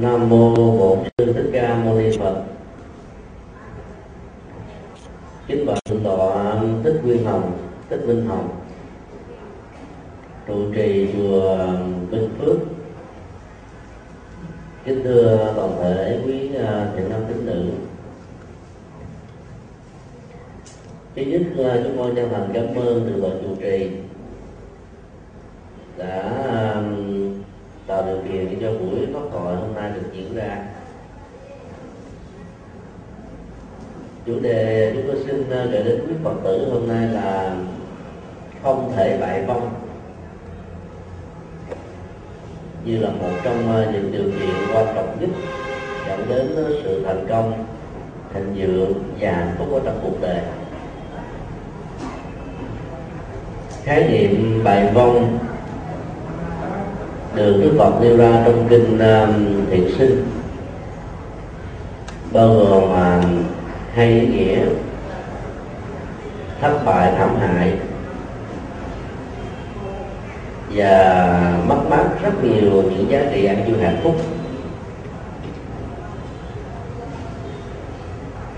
nam mô bổn sư thích ca mâu ni phật. Kính bạch thượng tọa thích nguyên hồng, thích minh hồng. Trụ trì chùa Vinh Phước. Kính thưa toàn thể quý à, thiện nam tín nữ. Thứ nhất à, chúng tôi chân thành cảm ơn từ bậc trụ trì đã à, tạo điều kiện để cho buổi pháp thoại hôm nay được diễn ra. Chủ đề chúng tôi xin gửi đến quý phật tử hôm nay là không thể bại vong. Như là một trong ờ, những điều kiện quan trọng nhất dẫn đến sự thành công thành vượng và hạnh phúc ở trong cuộc đời khái niệm bài vong được Đức Phật nêu ra trong kinh um, uh, Thiện Sinh. Bao gồm uh, hai ý nghĩa. Thất bại thảm hại. Và mất mát rất nhiều những giá trị an vui hạnh phúc.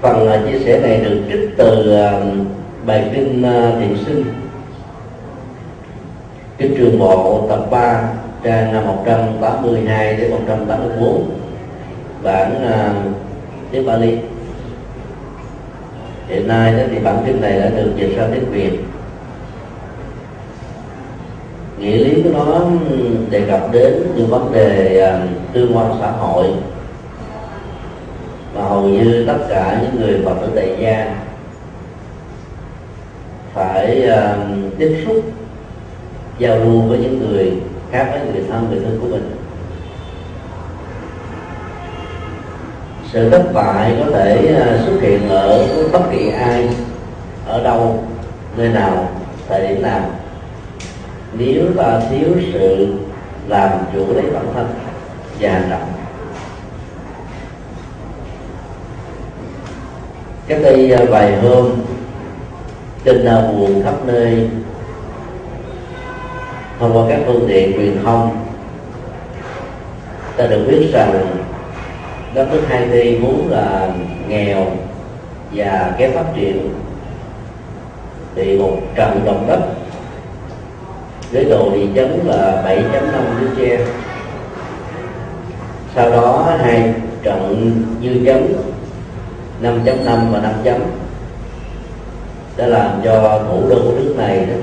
Phần uh, chia sẻ này được trích từ uh, bài kinh uh, thiện sinh. Kinh trường bộ tập 3 trang 182 đến 184 bản uh, tiếng Bali. Hiện nay đó thì bản kinh này đã được dịch sang tiếng Việt. Nghĩa lý của nó đề cập đến những vấn đề uh, tương quan xã hội. Mà hầu như tất cả những người phật tử tại gia phải uh, tiếp xúc giao lưu với những người khác với người thân người thân của mình. Sự thất bại có thể à, xuất hiện ở bất kỳ ai, ở đâu, nơi nào, thời điểm nào. Nếu ta thiếu sự làm chủ lấy bản thân và hành động. Cách đây à, vài hôm, trên buồn khắp nơi thông qua các phương tiện truyền thông, ta được biết rằng đất nước Haiti muốn là nghèo và kém phát triển thì một trận động đất với độ địa chấn là 7.5 Richter sau đó hai trận dư chấn 5.5 và 5 chấm, đã làm cho thủ đô của nước này đó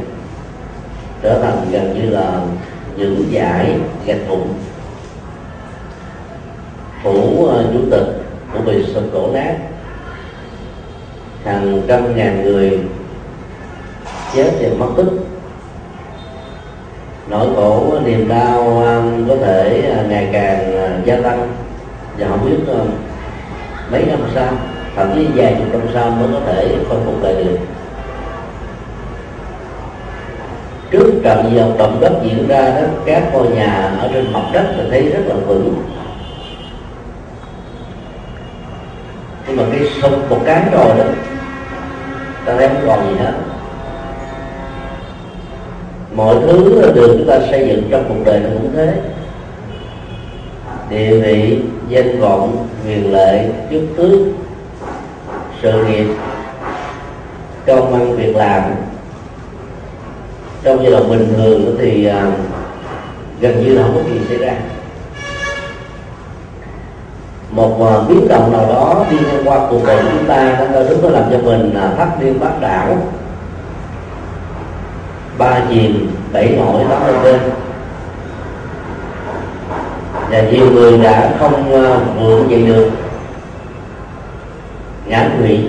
trở thành gần như là những giải gạch vụn phủ uh, chủ tịch cũng bị sụp đổ nát hàng trăm ngàn người chết và mất tích. Nỗi khổ ờ, niềm đau ờ, có thể uh, ngày càng gia tăng. Và không biết mấy năm sau thậm chí vài chục năm sau mới có thể khôi phục lại được. Trước trận dòng động đất diễn ra đó, các ngôi nhà ở trên mặt đất là thấy rất là vững. Nhưng mà cái sông một cái rồi đó, ta thấy không còn gì hết. Mọi thứ được chúng ta xây dựng trong cuộc đời nó cũng thế. Địa vị, danh vọng, quyền lệ chức tước, sự nghiệp, công ăn việc làm trong giai đoạn bình thường thì à, gần như là không có gì xảy ra. Một uh, biến động nào đó đi ngang qua cuộc đời của chúng ta nó đôi lúc nó làm cho mình à, uh, thắt điên bát đảo. Ba chìm bảy nổi tám lên trên. Và nhiều người đã không uh, vượt dậy được. Ngã quỵ.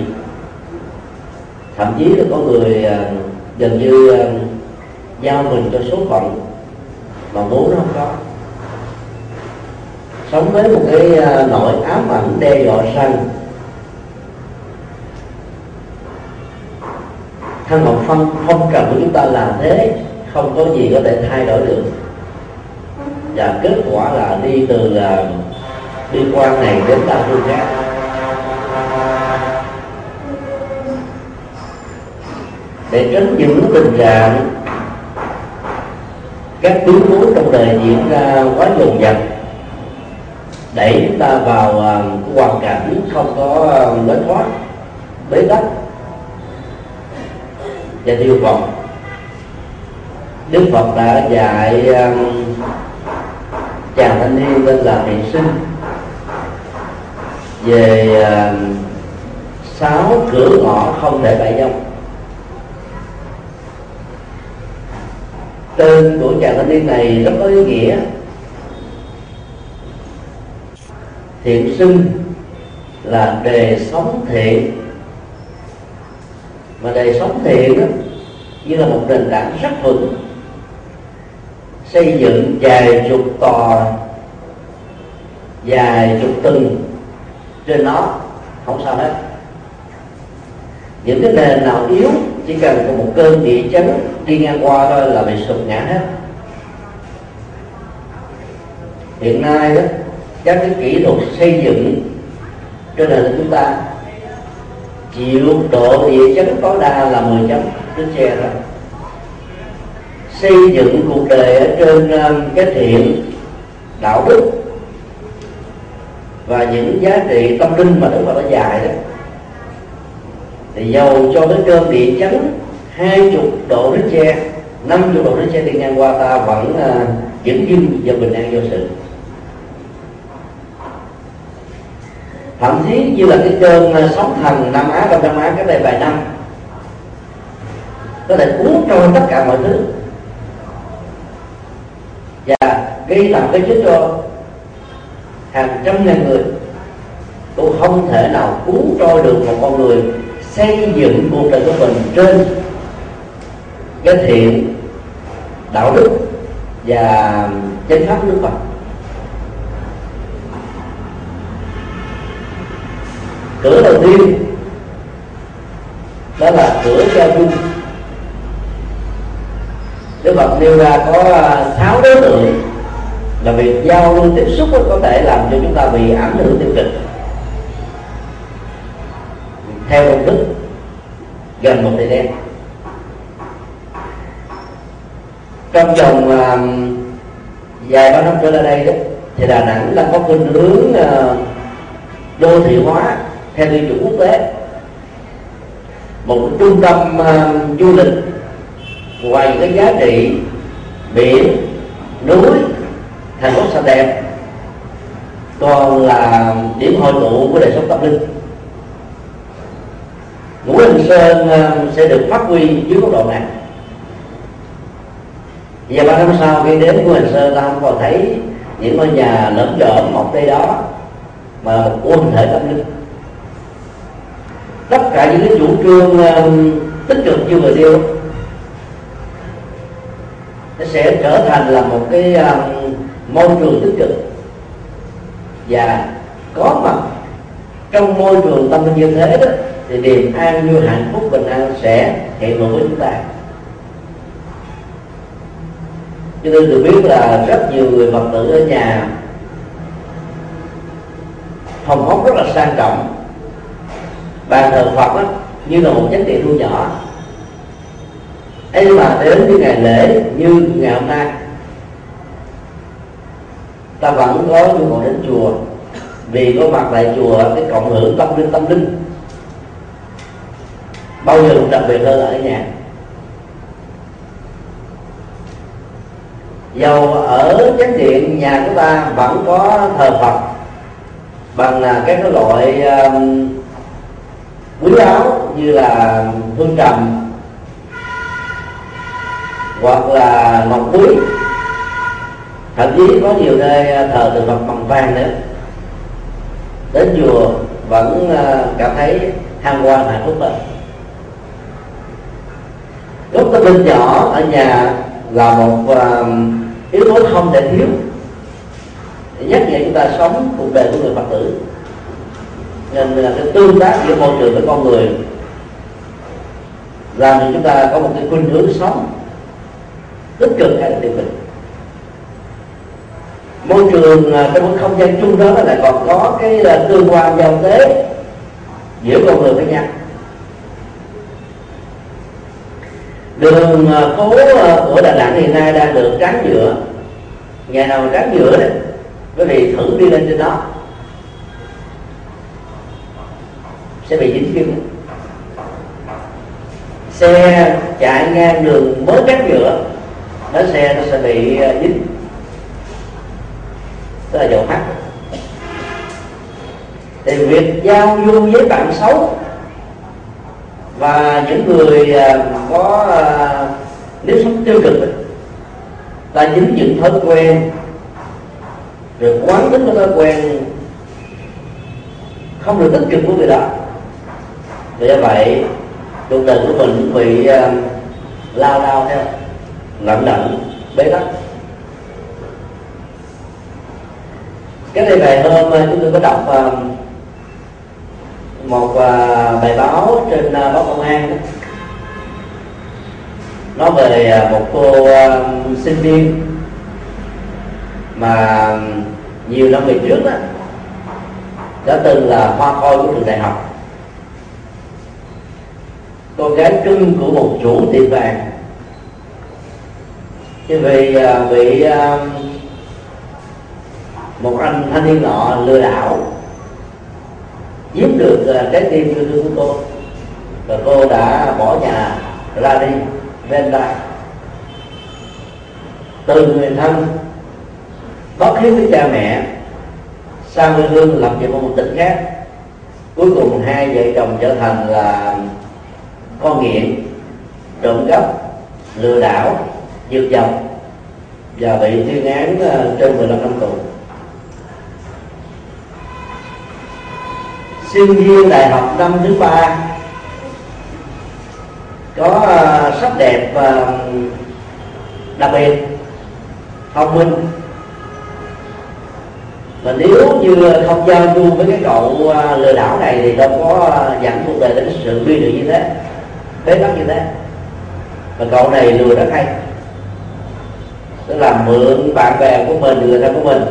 Thậm chí là có người uh, gần như uh, giao mình cho số phận mà muốn nó không có. Sống với một cái à, nỗi ám ảnh đe dọa sanh thân học phong phong trần của chúng ta làm thế, không có gì có thể thay đổi được. Và kết quả là đi từ là đi qua này đến ta phương khác để tránh những tình trạng các biến cố trong đời diễn ra quá dồn dập đẩy chúng ta vào uh, hoàn cảnh không có à, lối thoát bế tắc và tiêu vọng đức phật đã dạy à, chàng thanh niên tên là thiện sinh về uh, sáu cửa ngõ không thể bại dông. Tên của chàng thanh niên này rất có ý nghĩa. Thiện sinh là đề sống thiện. Mà đề sống thiện đó, như là một nền tảng rất vững xây dựng vài chục tòa vài chục tầng trên nó. Không sao hết. Những cái nền nào yếu chỉ cần có một cơn địa chấn đi ngang qua thôi là bị sụp ngã hết. Hiện nay đó, các cái kỹ thuật xây dựng cho nên là chúng ta, chịu độ địa chấn tối đa là 10 chấm trên xe đó xây dựng cuộc đời ở trên ờ, cái thiện, đạo đức và những giá trị tâm linh mà đức phật đã dạy đó thì dầu cho đến cơn địa chấn hai chục độ đến xe năm chục độ đến xe đi ngang qua ta vẫn uh, vẫn dưng và bình an vô sự. Thậm chí như là cái cơn uh, sóng thần nam á đông nam á cái đây vài năm có thể cuốn trôi tất cả mọi thứ. Và gây làm cái chết cho hàng trăm ngàn người. Tôi không thể nào cuốn trôi được một con người xây dựng cuộc đời của mình trên cái thiện, đạo đức và chánh pháp nước Phật. Cửa đầu tiên đó là cửa gia dung Đức Phật nêu ra có sáu đối tượng là việc giao lưu tiếp xúc có thể làm cho chúng ta bị ảnh hưởng tiêu cực. Theo công thức gần một thời đen trong vòng uh, vài ba năm trở lại đây đó thì Đà Nẵng đang có khuynh hướng uh, đô thị hóa theo tiêu chuẩn quốc tế. Một trung tâm uh, du lịch ngoài những cái giá trị biển núi thành phố sạch đẹp còn là điểm hội tụ của đời sống tâm linh ngũ hành sơn ờ, sẽ được phát huy dưới góc độ này. Và ba năm sau khi đến ngũ hành sơn ta không còn thấy những ngôi nhà lớn dởm một đây đó mà một quần thể tâm linh. Tất cả những cái chủ trương ờ, tích cực như vừa nêu nó sẽ trở thành là một cái um, môi trường tích cực. Và có mặt trong môi trường tâm linh như thế đó thì niềm an vui hạnh phúc bình an sẽ hiện hữu với chúng ta. Cho nên được biết là rất nhiều người phật tử ở nhà phòng ốc rất là sang trọng. Bàn thờ phật đó, như là một chánh điện thu nhỏ. Ấy mà đến cái ngày lễ như ngày hôm nay ta vẫn có nhu cầu đến chùa. Vì có mặt tại chùa cái cộng hưởng tâm linh tâm linh bao giờ cũng đặc biệt hơn ở nhà? Dầu ở chánh điện nhà chúng ta vẫn có thờ phật bằng các cái loại um, quý báu như là hương trầm hoặc là ngọc quý. Thậm chí có nhiều nơi uh, thờ tượng phật bằng vàng nữa. Đến chùa vẫn uh, cảm thấy hăng quan hạnh phúc hơn gốc tâm linh nhỏ ở nhà là một uh, yếu tố không thể thiếu. Để nhắc nhở chúng ta sống cuộc đời của người phật tử. Nên là cái tương tác giữa môi trường với con người làm cho chúng ta có một cái khuynh hướng sống tích cực hay là tiêu cực. Môi trường ờ, trong cái không gian chung đó lại còn có cái ờ, tương quan giao tế giữa con người với nhau. Đường à, phố à, của đà nẵng hiện nay đang được tráng nhựa. Nhà nào tráng nhựa đấy, quý vị thử đi lên trên đó. Sẽ bị dính kim xe chạy ngang đường mới cắt nhựa nó xe nó sẽ bị à, dính. Tức là dầu mắt thì việc giao du với bạn xấu và những người có à, nếp sống tiêu cực ta dính những thói quen rồi quán tính cái thói quen không được tích cực của người đó vì vậy cuộc đời của mình bị uh, lao đao theo lận đận bế tắc cái này vài hôm à, chúng tôi có đọc uh, một uh, bài báo trên uh, báo công an đó nói về à, một cô uh, sinh viên mà nhiều năm về trước đó đã từng là hoa khôi của trường đại học. Cô gái cưng của một chủ tiệm vàng. Thì vì bị một anh thanh niên nọ lừa đảo giếm được à, trái tim yêu thương của cô. Và cô đã bỏ nhà ra đi ven tay từ người thân bất hiếu với cha mẹ, sang quê hương lập nghiệp ở một tỉnh khác. Cuối cùng hai vợ chồng trở thành là con nghiện, trộm cắp, lừa đảo dược dòng và bị tuyên án ờ, trên 15 năm tù. Sinh viên đại học năm thứ ba, có ờ, sắc đẹp và đặc biệt, thông minh. Mà nếu như không giao du với cái cậu ờ, lừa đảo này thì đâu có ờ, dẫn cuộc đời đến sự bi được như thế, bế tắc như thế. Và cậu này lừa rất hay. Tức là mượn bạn bè của mình, người thân của mình,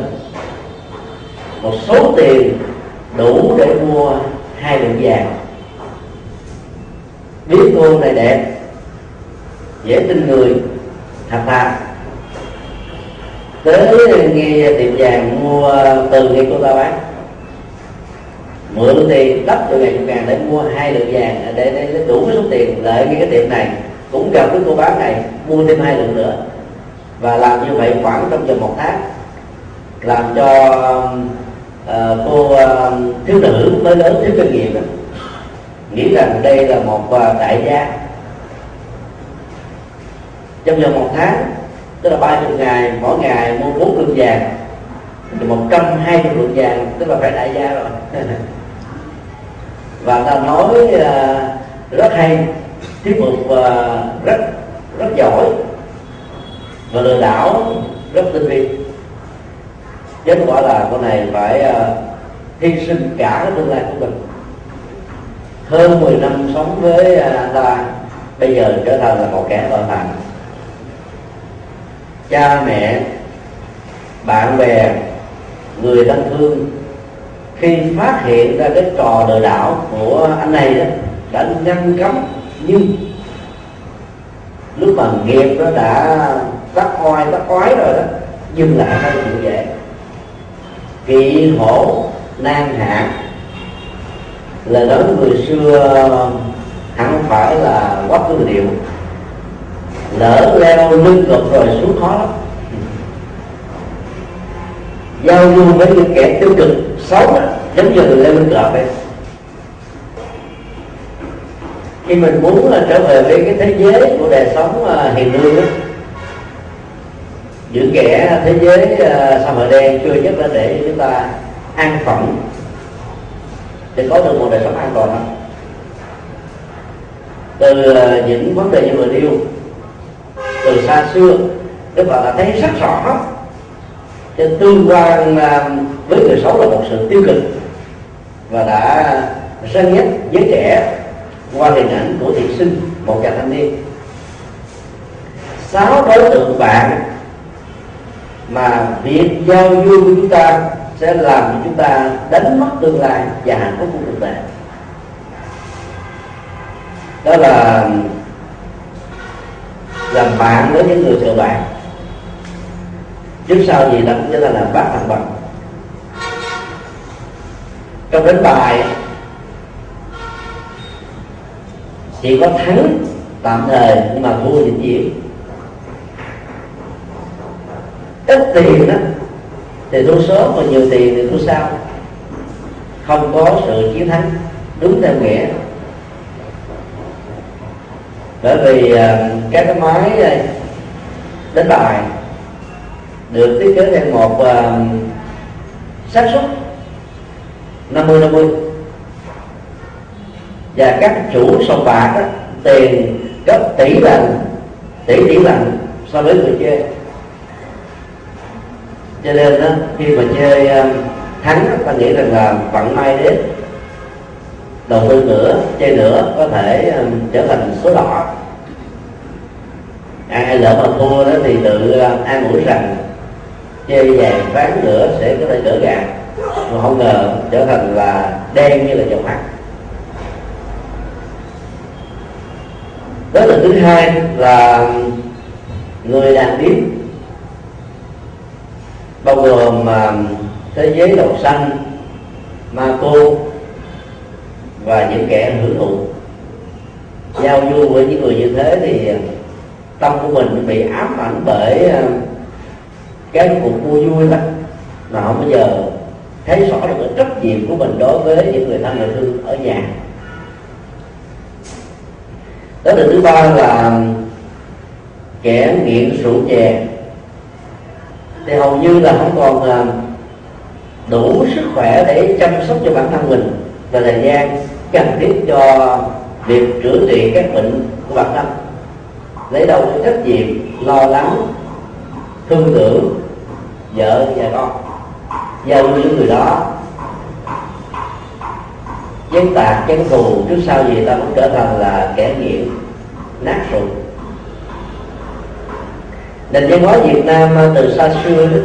một số tiền đủ để mua hai lượng vàng. Biết cô này đẹp dễ tin người thật thà tới nghe tiệm vàng mua từ khi cô ta bán. Mượn tiền đắp từ ngày càng ngàn để mua hai lượng vàng để, để, để đủ cái số tiền lợi ngay cái tiệm này. Cũng gặp cái cô bán này mua thêm hai lượng nữa. Và làm như vậy khoảng trong vòng một tháng. Làm cho uh, cô uh, thiếu nữ mới lớn thiếu kinh nghiệm đó, nghĩ rằng đây là một uh, đại gia trong vòng một tháng tức là ba chục ngày mỗi ngày mua bốn lượng vàng. Thì một trăm hai mươi lượng vàng tức là phải đại gia rồi. Và ta nói uh, rất hay thuyết phục uh, ờ, rất rất giỏi và lừa đảo rất tinh vi. Kết quả là con này phải uh, hy sinh cả cái tương lai của mình. Hơn 10 năm sống với anh ta bây giờ trở thành là một kẻ tội phạm cha mẹ, bạn bè, người thân thương. Khi phát hiện ra cái trò lừa đảo của anh này đó, đã ngăn cấm, nhưng lúc mà nghiệp nó đã tắt oai tắt oái rồi đó dừng lại không chịu dễ. Kỵ hổ, nan hạ lời nói người xưa, hẳn phải là quá tư điệu lỡ leo lưng cực rồi xuống khó lắm giao du với những kẻ tiêu cực xấu đó, giống như người leo lưng gập ấy khi mình muốn là trở về với cái thế giới của đời sống uh, hiền lương đó, những kẻ thế giới uh, xã hội đen chưa nhất là để chúng ta an phận để có được một đời sống an toàn đó. từ uh, những vấn đề như vừa nêu từ xa xưa, đức phật đã thấy rất rõ. Cái tương quan à, với người xấu là một sự tiêu cực và đã sân nhất giới trẻ qua hình ảnh của thiện sinh, một chàng thanh niên. Sáu đối tượng bạn mà việc giao du của chúng ta sẽ làm cho chúng ta đánh mất tương lai và hạnh phúc của cuộc đời. Đó là làm bạn với những người thừa bạn. Trước sau gì đó cũng chúng là làm bác thằng bằng trong đánh bài chỉ có thắng tạm thời, nhưng mà thua vĩnh viễn. Ít tiền đó thì thua sớm và nhiều tiền thì thua sau. Không có sự chiến thắng đúng theo nghĩa bởi vì à, các cái máy à, đánh bài được thiết kế theo một à, xác suất 50 50 và các chủ sòng bạc đó, tiền gấp tỷ lần tỷ tỷ lần so với người chơi. Cho nên đó, khi mà chơi thắng ta nghĩ rằng là vận may đến đầu tư nữa chơi nữa có thể um, trở thành số đỏ. Ai lỡ mà thua đó thì tự uh, an ủi rằng chơi vàng ván nữa sẽ có thể trở gà mà không ngờ trở thành là đen như là dầu mắt đối tượng thứ hai là người đàn điếm bao gồm mà thế giới đầu xanh ma cô và những kẻ hưởng thụ. Giao du với những người như thế thì à, tâm của mình bị ám ảnh bởi à, cái cuộc vui vui đó. Mà không bao giờ thấy rõ được cái trách nhiệm của mình đối với những người thân người thương ở nhà. Đó là thứ ba là à, kẻ nghiện rượu chè. Thì hầu như là không còn đủ sức khỏe để chăm sóc cho bản thân mình và thời gian cần thiết cho việc chữa trị các bệnh của bản thân. Lấy đâu cái trách nhiệm lo lắng thương tưởng vợ và con giao những người đó. Dân tạc chén thù trước sau gì ta cũng trở thành là kẻ nghiện nát rượu nền văn hóa Việt Nam à, từ xa xưa đó,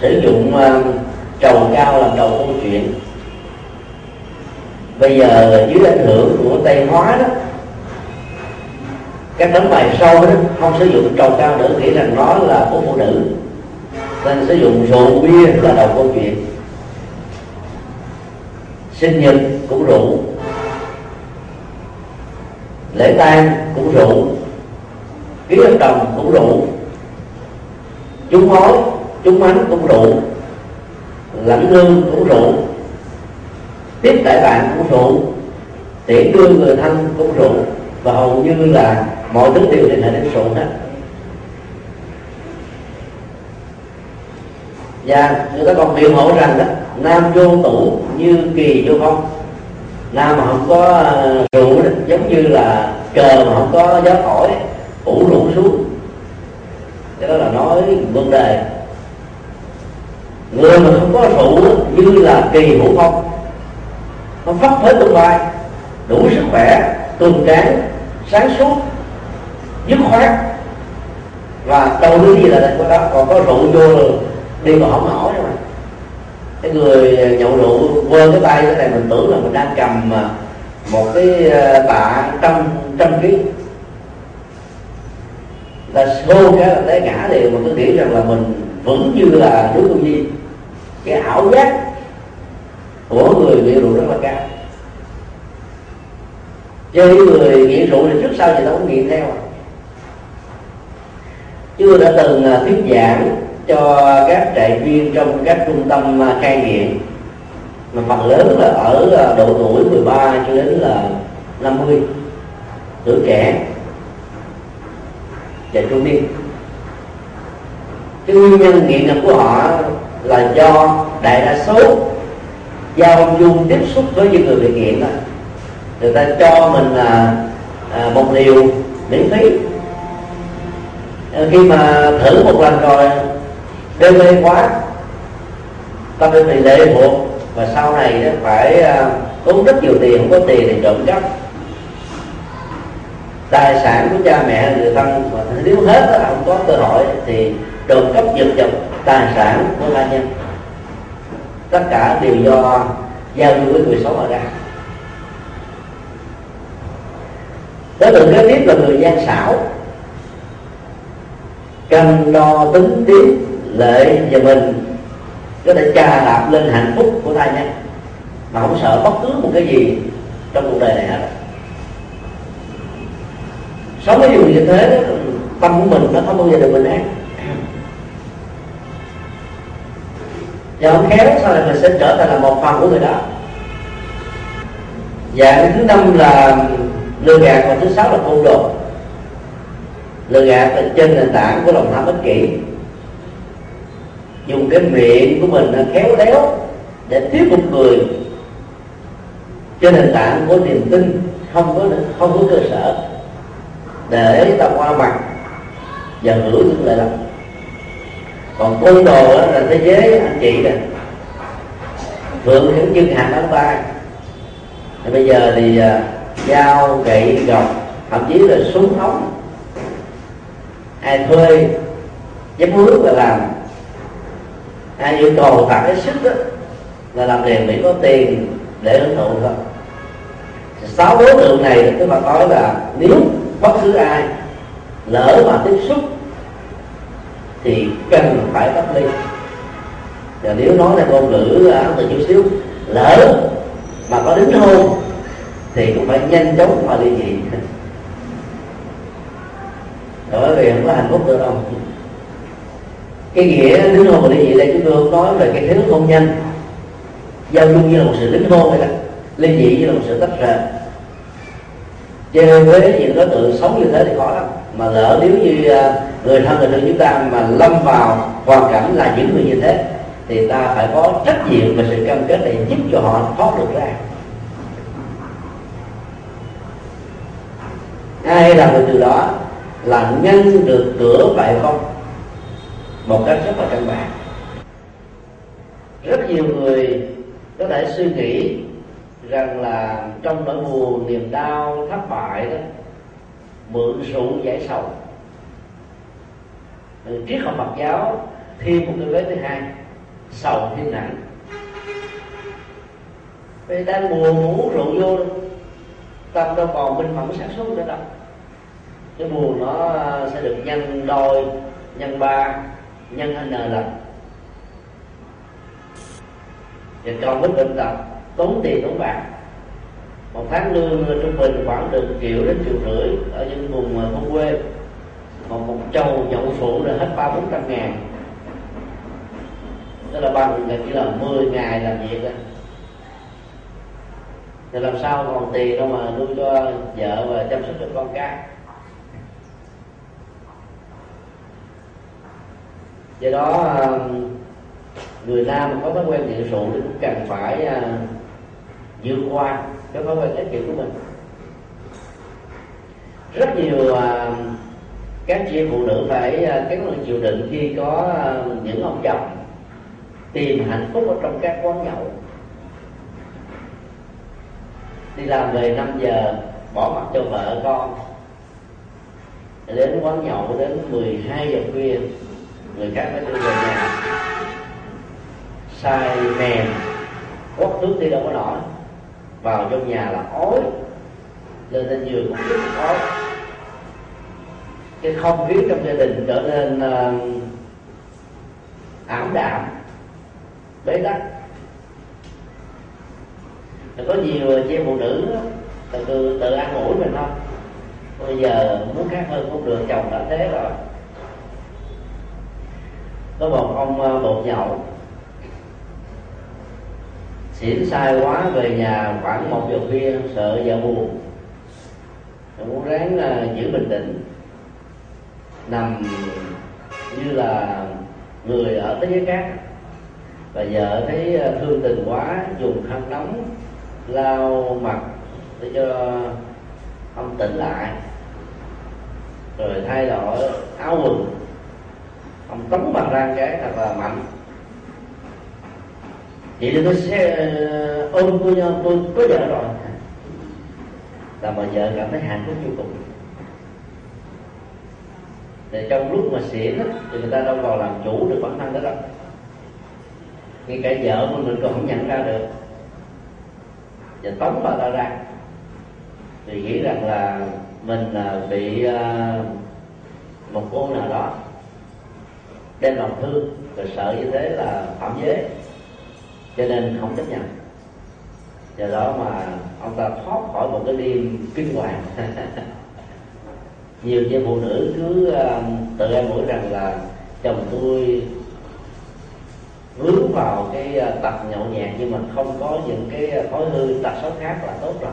sử dụng à, trầu cao làm đầu câu chuyện bây giờ dưới ảnh hưởng của tây hóa đó, các đấng bài sâu đó không sử dụng trầu cao nữa nghĩ rằng nó là của phụ nữ. Nên sử dụng rượu bia là đầu câu chuyện. Sinh nhật cũng rượu, lễ tang cũng rượu, ký hợp đồng cũng rượu, chúng mối chúng ánh cũng rượu, lãnh lương cũng rượu tiếp đại bạn cũng rượu tiễn đưa người thân cũng rượu và hầu như là mọi thứ đều liên hệ đến rượu hết. Và người ta còn biểu mẫu rằng đó nam vô tủ như kỳ vô phong. Nam mà không có ờ, rượu đó, giống như là cờ mà không có gió thổi ủ rượu xuống. Cái đó là nói vấn đề. Người mà không có rượu như là kỳ hữu phong nó vắt với công lai, đủ sức khỏe tuần tráng sáng suốt, dứt khoát. Và đầu tư gì là đây có đó, còn có rượu vô đi mà không hỏi mà. Cái người nhậu rượu quơ cái tay cái này, mình tưởng là mình đang cầm à, một cái à, tạ trăm trăm ký. Là xô cái là té ngã liền, mà cứ nghĩ rằng là mình vẫn như là chú tu di cái ảo giác của người nghiện rượu rất là cao. Chơi người nghiện rượu thì trước sau thì nó cũng nghiện theo à. chưa đã từng à, thuyết giảng cho các trại viên trong các trung tâm à, cai nghiện. Mà phần lớn là ở độ tuổi 13 cho đến là 50 tuổi trẻ và trung niên. Cái nguyên nhân nghiện ngập của họ là do đại đa số giao du tiếp xúc với những người bị nghiện đó người ta cho mình là à, một liều miễn phí. Ờ, khi mà thử một lần rồi đê mê quá ta bị lệ thuộc. Và sau này phải à, tốn rất nhiều tiền không có tiền thì trộm cắp. Tài sản của cha mẹ người thân mà nếu hết đó, không có cơ hội thì trộm cắp giật giật tài sản của gia nhân tất cả đều do giao lưu với người xấu mà ra. Đối tượng kế tiếp là người gian xảo, cân đo tính tiết lợi và mình. Có thể trà đạp lên hạnh phúc của thai nhân mà không sợ bất cứ một cái gì trong cuộc đời này hết. Sống cái điều như thế, tâm của mình nó không bao giờ được bình an. Và không khéo sau này mình sẽ trở thành là một phần của người đó. Dạng thứ năm là lừa gạt và thứ sáu là côn đồ. Lừa gạt là trên nền tảng của lòng tham ích kỷ. Dùng cái miệng của mình khéo léo để tiếp một người trên nền tảng của niềm tin không có không có cơ sở để ta qua mặt và hưởng những lợi lộc còn côn đồ đó là thế giới, anh chị nè vượng những chân hàng bán ba. Thì bây giờ thì à, dao gậy gọc, thậm chí là súng ống, ai thuê, dám hứa là làm. Ai yêu cầu tặng cái sức đó, là làm liền để có tiền để hưởng thụ thôi. Sáu đối tượng này, tức là nói là nếu bất cứ ai lỡ mà tiếp xúc thì cần phải cách ly. Và nếu nói là ngôn ngữ à, ấn tượng chút xíu, lỡ mà có đính hôn thì cũng phải nhanh chóng mà ly dị. Bởi vì không có hạnh phúc được đâu. Cái nghĩa đính hôn và ly dị đây chúng tôi không nói về cái thứ hôn nhân. Giao dung như là một sự đính hôn hay là ly dị như là một sự tách rời. Chơi với những đối tượng sống như thế thì khó lắm. Mà lỡ nếu như à, người thân người thân chúng ta mà lâm vào hoàn cảnh là những người như thế, thì ta phải có trách nhiệm và sự cam kết để giúp cho họ thoát được ra. Ai làm được điều đó là nhân được cửa bại không? Một cách rất là căn bản. Rất nhiều người có thể suy nghĩ rằng là trong nỗi buồn, niềm đau, thất bại đó, mượn rượu giải sầu triết học Phật giáo, thêm một cái vế thứ hai, sầu thêm nặng. Vì đang buồn ngủ rượu vô tâm đâu còn minh mẫn sáng suốt nữa đâu. Cái buồn nó sẽ được nhân đôi, nhân ba, nhân n lần. Và còn với bệnh tật, tốn tiền tốn bạc. Một tháng lương trung bình khoảng từ triệu đến triệu rưỡi ở những vùng thôn quê còn một trâu nhậu phụ là hết ba bốn trăm ngàn. Tức là bằng gần như là 10 ngày làm việc đó thì làm sao còn tiền đâu mà nuôi cho vợ và chăm sóc cho con cái. Do đó người nam có thói quen nghiện rượu thì cũng cần phải vượt qua cái thói quen tiết kiệm của mình. Rất nhiều à, các chị phụ nữ phải à, cái lần chịu đựng khi có à, những ông chồng tìm hạnh phúc ở trong các quán nhậu. Đi làm về 5 giờ, bỏ mặt cho vợ con. Đến quán nhậu đến 12 giờ khuya, người khác phải đưa về nhà. Sai mềm quất nước đi đâu có nổi. Vào trong nhà là ói, lên trên giường cũng rất ói cái không khí trong gia đình trở nên uh, ảm đạm bế tắc. Có nhiều chị phụ nữ tự, tự, tự ăn ủi mình thôi. Bây giờ muốn khác hơn cũng được chồng đã thế rồi. Có một ông ờ, bột nhậu. Xỉn sai quá về nhà khoảng một giờ khuya sợ vợ buồn. Muốn ráng uh, giữ bình tĩnh nằm như là người ở thế giới khác. Và vợ thấy ờ, thương tình quá, dùng khăn nóng, lau mặt để cho ông tỉnh lại. Rồi thay đổi áo quần. Ông tống bằng răng cái thật là mạnh. Vậy thì tôi xe ờ, ôm tôi nhau, tôi có vợ rồi. Là mà vợ cảm thấy hạnh phúc vô cùng thì trong lúc mà xỉn thì người ta đâu còn làm chủ được bản thân đó đâu. Ngay cả vợ của mình còn không nhận ra được, và tống bà ta ra, thì nghĩ rằng là mình à, bị à, một cô nào đó đem lòng thương rồi sợ như thế là phạm giới cho nên không chấp nhận. Do đó mà ông ta thoát khỏi một cái đêm kinh hoàng. nhiều như phụ nữ cứ uh, tự an ủi rằng là chồng tôi vướng vào cái uh, tập nhậu nhẹt nhưng mà không có những cái thói hư tật xấu khác là tốt rồi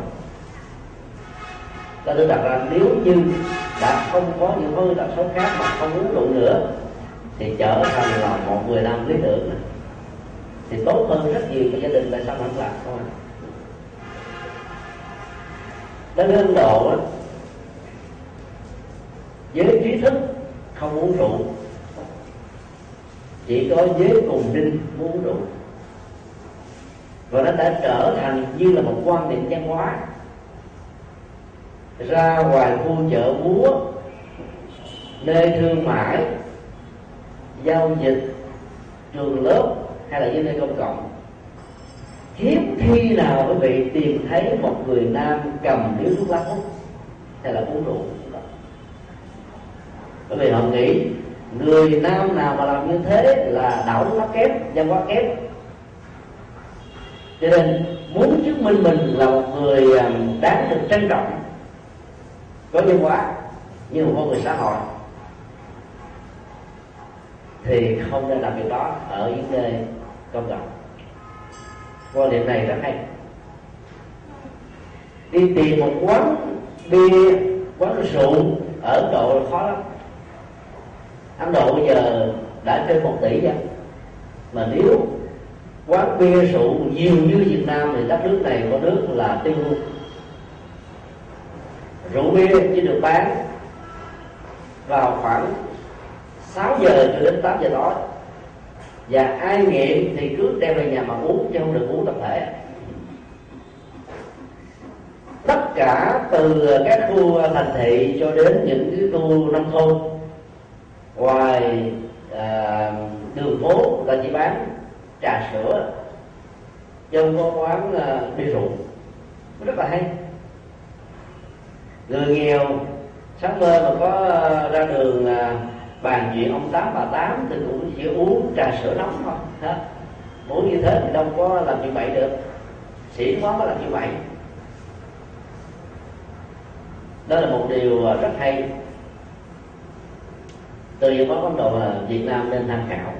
ta tôi đặt ra nếu như đã không có những thói hư tật xấu khác mà không uống rượu nữa thì trở thành là một người nam lý tưởng. Thì tốt hơn rất nhiều cái gia đình tại sao không làm? Không ạ đến ấn độ giới trí thức không uống rượu. Chỉ có giới cùng đinh uống rượu. Và nó đã trở thành như là một quan niệm văn hóa. Ra ngoài khu chợ búa nơi thương mại, giao dịch, trường lớp hay là những nơi công cộng. Hiếm khi nào quý vị tìm thấy một người nam cầm điếu thuốc lá hút hay là uống rượu? Bởi vì họ nghĩ người nam nào mà làm như thế là đạo đức kém văn hóa kém. Cho nên muốn chứng minh mình là một người à, đáng được trân trọng, có văn hóa như một con người xã hội, thì không nên làm việc đó ở những nơi công cộng. Quan điểm này rất hay. Đi tìm một quán bia, quán rượu ở Độ là khó lắm. Ấn Độ bây giờ đã trên một tỷ dân mà nếu quán bia rượu nhiều như Việt Nam thì đất nước này có nước là tiêu. Luôn rượu bia chỉ được bán vào khoảng 6 giờ cho đến 8 giờ tối. Và ai nghiện thì cứ đem về nhà mà uống chứ không được uống tập thể. Tất cả từ các khu thành thị cho đến những cái khu nông thôn ngoài à, đường phố ta chỉ bán trà sữa. Chứ có quán à, bia rượu. Rất là hay. Người nghèo sáng mơ mà có à, ra đường à, bàn chuyện ông tám bà tám thì cũng chỉ uống trà sữa nóng thôi ha. Uống như thế thì đâu có làm chuyện bậy được. Xỉn quá mới làm chuyện bậy. Đó là một điều à, rất hay từ những báo ấn độ là việt nam nên tham khảo.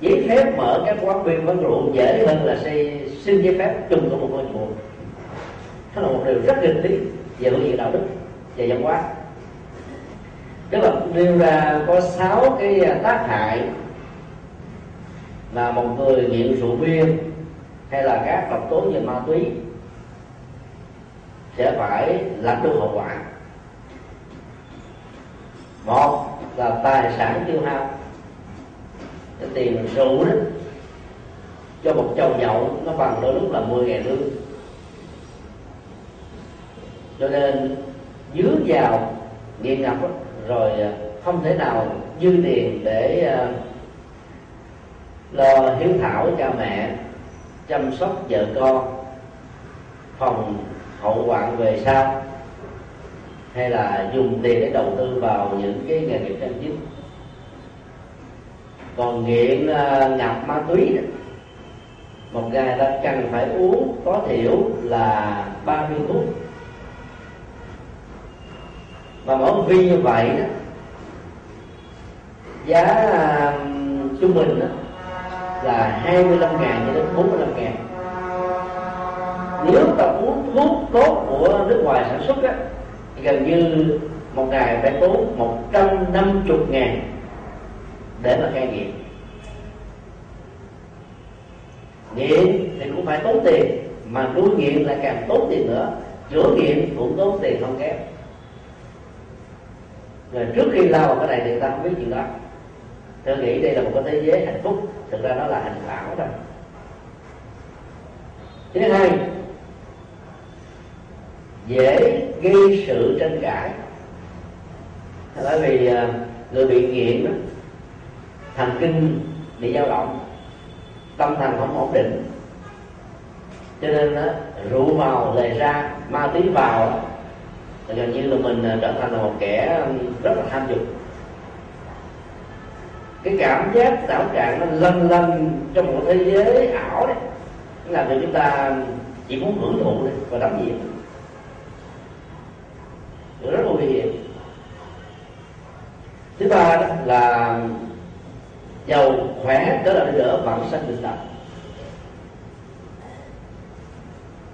Giấy phép mở các quán bia, quán rượu dễ hơn là xây, xin giấy phép chung của một ngôi chùa. Đó là một điều rất nghịch lý về phương diện đạo đức và văn hóa. Đức Phật nêu ra có sáu cái à, tác hại mà một người nghiện rượu bia hay là các độc tố như ma túy sẽ phải lãnh được hậu quả một là tài sản tiêu hao. Cái tiền rượu đó cho một chầu nhậu nó bằng đôi lúc là 10 ngàn lương. Cho nên dướng vào nghiện ngập đó, rồi à, không thể nào dư tiền để à, lo hiếu thảo cha mẹ chăm sóc vợ con phòng hậu hoạn về sau hay là dùng tiền để đầu tư vào những cái nghề nghiệp chân chính còn nghiện à, uh, ngập ma túy đó, một ngày ta cần phải uống có thiểu là ba viên thuốc. Và mỗi viên như vậy đó giá uh, trung bình đó, là 25 ngàn cho đến 45 ngàn. Nếu ta uống thuốc tốt của nước ngoài sản xuất á gần như một ngày phải tốn 150 ngàn để mà cai nghiện nghiện thì cũng phải tốn tiền, mà nuôi nghiện lại càng tốn tiền nữa. Chữa nghiện cũng tốn tiền không kém. Rồi trước khi lao vào cái này thì ta không biết chuyện đó. Tôi nghĩ đây là một cái thế giới hạnh phúc, thực ra nó là hạnh ảo thôi thứ hai dễ gây sự tranh cãi. Bởi vì à, người bị nghiện đó thần kinh bị dao động tâm thần không ổn định. Cho nên đó, rượu vào lời ra ma túy vào thì gần như là mình à, trở thành một kẻ à, rất là tham dục. Cái cảm giác tạo trạng nó lân lân trong một thế giới ảo đấy làm cho chúng ta chỉ muốn hưởng thụ thôi và đắm nhiễm rất là nguy hiểm. Thứ ba đó là giàu khỏe, đó là đi đỡ bản sanh bình tập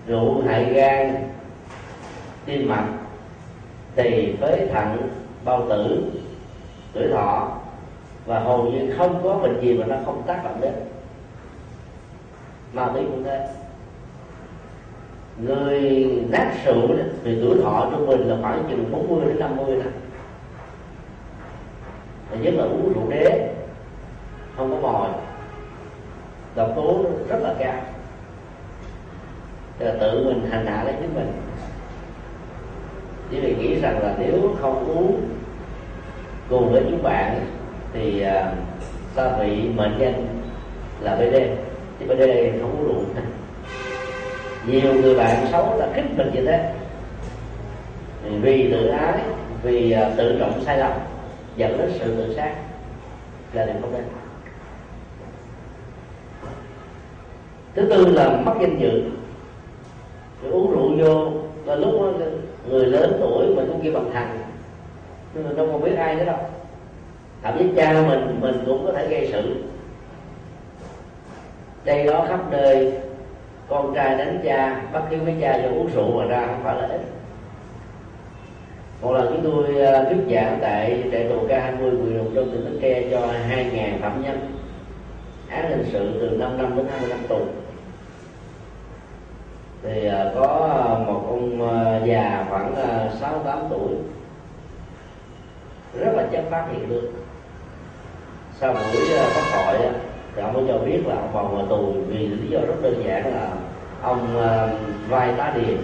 rượu hại gan, tim mạch tỳ phế thận, bao tử, tuổi thọ, và hầu như không có bệnh gì mà nó không tác động đến. Ma túy cũng thế người nát rượu thì tuổi thọ trung bình là khoảng chừng 40 đến 50 năm và nhất là uống rượu đế, không có mồi độc tố rất là cao. Là tự mình hành hạ lấy chính mình. Chỉ vì nghĩ rằng là nếu không uống cùng với chúng bạn thì à, ta bị mệnh danh là BD chứ BD không uống rượu nhiều người bạn xấu là khích mình như thế. Vì tự ái vì à, tự trọng sai lầm dẫn đến sự tự sát là điều không nên. Thứ tư là mất danh dự. Rồi uống rượu vô và lúc đó, người lớn tuổi mình cũng kêu bằng thằng nhưng mà đâu còn biết ai nữa đâu. Thậm chí cha mình mình cũng có thể gây sự. Đây đó khắp nơi con trai đánh cha bắt kiếm với cha cho uống rượu mà ra không phải là ít. Một lần chúng tôi à, thuyết giảng tại trại tù K20 quyền đồng trong tỉnh Bến Tre cho 2.000 phạm nhân. Án hình sự từ 5 năm đến 20 năm tù. Thì à, có một ông à, già khoảng sáu tám tuổi. Rất là chất phát hiện được. Sau buổi phát hội thì ông mới cho biết là ông vào ngồi tù vì lý do rất đơn giản là ông ờ, vai tá điền.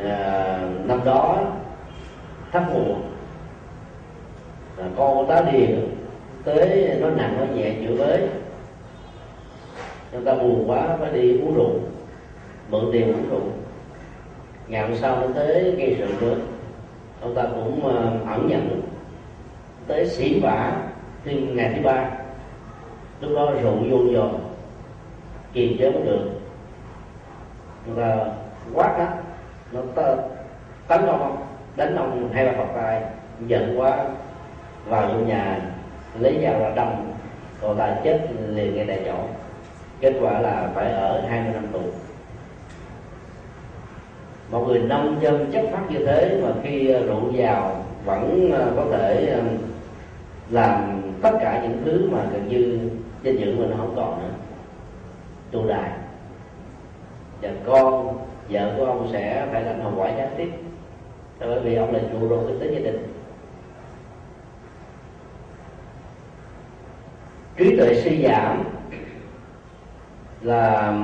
Uh, năm đó thất mùa là con tá điền tới nó nặng nó nhẹ chữa với chúng ta buồn quá phải đi uống rượu mượn tiền uống rượu. Ngày hôm sau nó tới gây sự nữa. Ông ta cũng uh, ẩn nhận tới xỉ vả thì ngày thứ ba lúc đó rượu vô dồn kiềm chế không được. Và ta quát đó nó tấn công ông, đánh ông hai ba phật tay, giận quá, vào trong nhà, lấy dao ra đâm, cậu ta chết liền ngay tại chỗ. Kết quả là phải ở 20 năm tù. Một người nông dân chất phát như thế mà khi rượu vào vẫn có thể um, làm tất cả những thứ mà gần như danh dự mình không còn nữa. Tu đài. Và con, vợ của ông sẽ phải làm hậu quả gián tiếp. Bởi vì ông là trụ rồi, kinh tế gia đình. Trí tuệ suy giảm là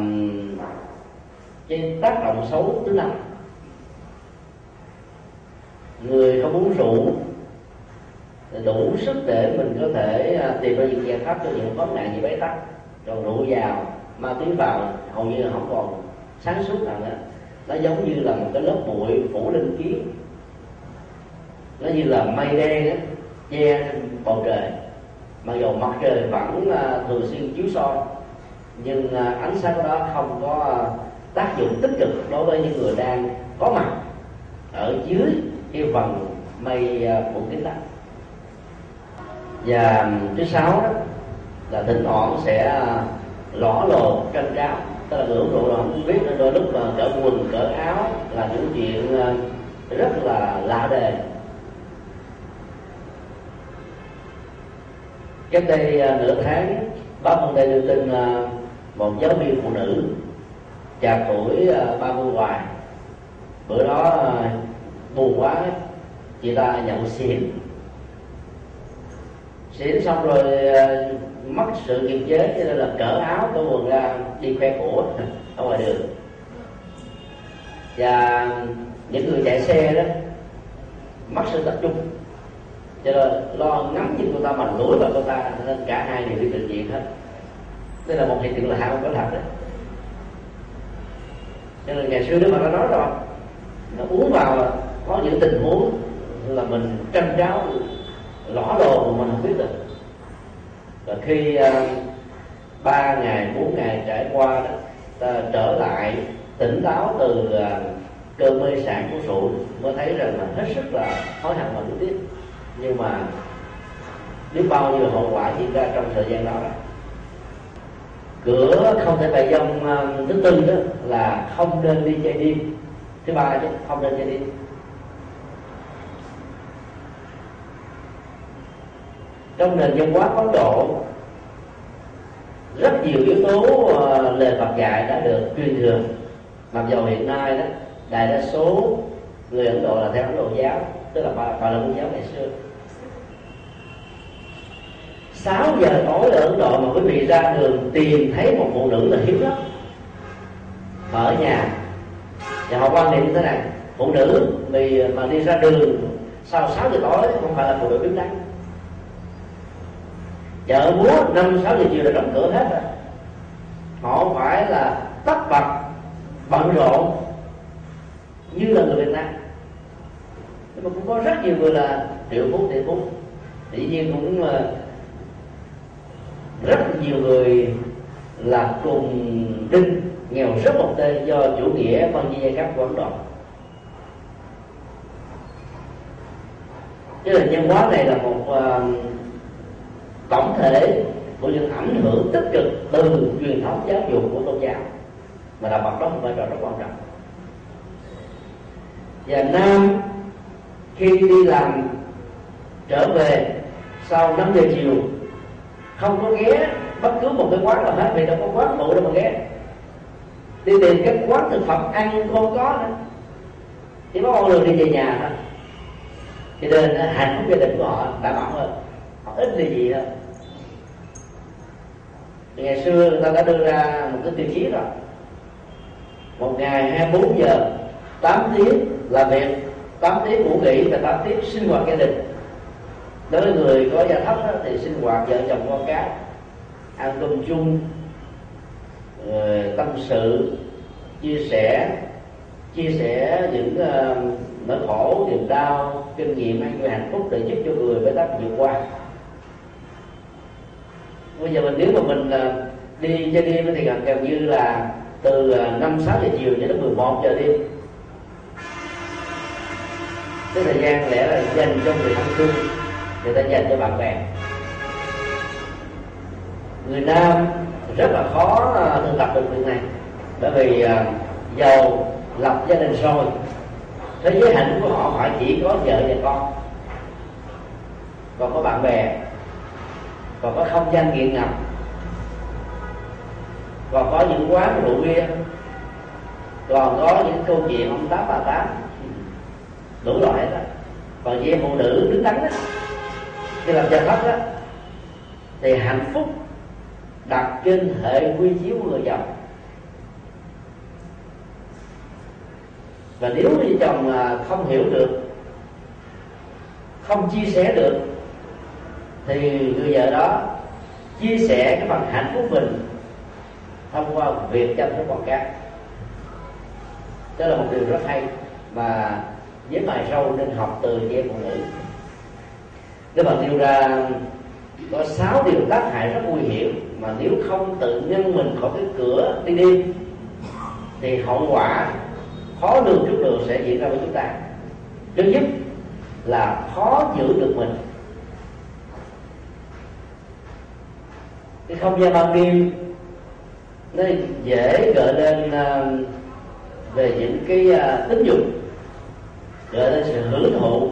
cái tác động xấu thứ năm. Người không uống rượu đủ sức để mình có thể à, tìm ra những giải pháp cho những vấn nạn như bế tắc. Còn rượu vào ma túy vào hầu như là không còn sáng suốt nào nữa. Nó giống như là một cái lớp bụi phủ lên kiến. Nó như là mây đen đó, che bầu trời. Mặc dù mặt trời vẫn uh, thường xuyên chiếu soi nhưng uh, ánh sáng của đó không có uh, tác dụng tích cực đối với những người đang có mặt ở dưới cái phần mây uh, phủ kín đó và thứ sáu đó là thỉnh thoảng sẽ à, lõ lồ trân cáo tức là ngưỡng độ là không biết đôi lúc mà cỡ quần cỡ áo là những chuyện à, rất là lạ đề. Cách đây à, nửa tháng báo công ty đưa tin một giáo viên phụ nữ chạc tuổi ba mươi hoài. Bữa đó buồn quá, chị ta nhậu xỉn xỉn xong rồi ờ, mất sự kiềm chế cho nên là cỡ áo cỡ quần ra đi khoe của ở ngoài đường. Và những người chạy xe đó, mất sự tập trung. Cho nên lo ngắm nhìn cô ta mà lũi vào cô ta nên cả hai đều đi bệnh viện hết. Đây là một hiện tượng là hai không có thật đấy cho nên ngày xưa đức phật đã nói rồi, nó uống vào, có những tình huống là mình tranh cháo lõ đồ mà mình không biết được và khi uh, ba ngày bốn ngày trải qua đó ta trở lại tỉnh táo từ uh, cơn mê sản của rượu mới thấy rằng là hết sức là hối hận và tiếc. Nhưng mà biết bao nhiêu hậu quả diễn ra trong thời gian đó đó. Cửa không thể bày dông uh, ờ, thứ tư đó là không nên đi chơi đêm. Thứ ba chứ không nên chơi đêm. Trong nền văn hóa Ấn Độ rất nhiều yếu tố uh, lời Phật dạy đã được truyền thừa. Mặc dù hiện nay đó đại đa số người Ấn Độ là theo Ấn Độ giáo tức là bà, bà là môn giáo ngày xưa. 6 giờ tối ở Ấn Độ mà quý vị ra đường tìm thấy một phụ nữ là hiếm lắm. Ở nhà. Và họ quan niệm như thế này phụ nữ vì mà đi ra đường sau 6 giờ tối không phải là phụ nữ đứng đắn chợ búa năm sáu giờ chiều là đóng cửa hết rồi. Họ phải là tất bật bận rộn như là người Việt Nam. Nhưng mà cũng có rất nhiều người là triệu phú tỷ phú. Tự nhiên cũng ờ, rất nhiều người là cùng đinh nghèo rất một tên do chủ nghĩa phân chia giai cấp của Ấn Độ. Chứ là nhân hóa này là một uh, tổng thể của những ảnh hưởng tích cực từ truyền thống giáo dục của tôn giáo. Mà là Phật đóng một vai trò rất quan trọng. Và nam, khi đi làm trở về sau 5 giờ chiều, không có ghé bất cứ một cái quán nào hết, vì đâu có quán phụ đâu mà ghé. Đi tìm cái quán thực phẩm ăn không có nữa chỉ có con đường đi về nhà thôi. Cho nên, hạnh phúc gia đình của họ đã bảo hơn. Họ ít đi gì hơn thì ngày xưa người ta đã đưa ra một cái tiêu chí rồi một ngày 24 giờ 8 tiếng làm việc 8 tiếng ngủ nghỉ và 8 tiếng sinh hoạt gia đình. Đối với người có gia thấp đó, thì sinh hoạt vợ chồng con cái ăn cơm chung tâm sự chia sẻ chia sẻ những uh, nỗi khổ niềm đau kinh nghiệm hay những hạnh phúc để giúp cho người với tác vượt qua bây giờ mình nếu mà mình à, đi chơi đêm thì gần gần như là từ à, năm, sáu giờ chiều cho đến 11 giờ đêm. Cái thời gian lẽ là dành cho người thân thương, người ta dành cho bạn bè. Người nam rất là khó à, thực tập được việc này, bởi vì giàu, lập gia đình rồi, thế giới hạnh của họ phải chỉ có vợ và con. Còn có bạn bè còn có không gian nghiện ngập. Còn có những quán rượu bia. Còn có những câu chuyện ông tám bà tám. Đủ loại đó còn với phụ nữ đứng đắn đó khi làm gia thấp đó thì hạnh phúc đặt trên hệ quy chiếu của người chồng. Và nếu như chồng à, không hiểu được, không chia sẻ được thì người vợ đó chia sẻ cái phần hạnh phúc mình thông qua việc chăm sóc con cái. Đó là một điều rất hay mà với bài sâu nên học từ chị em phụ nữ. Nếu mà nêu ra có sáu điều tác hại rất nguy hiểm mà nếu không tự nhân mình khỏi cái cửa đi đêm thì hậu quả khó lường trước được sẽ diễn ra với chúng ta. Thứ nhất là khó giữ được mình. Cái không gian ban đêm, nó dễ gợi lên à, về những cái à, tính dục, gợi lên sự hưởng thụ,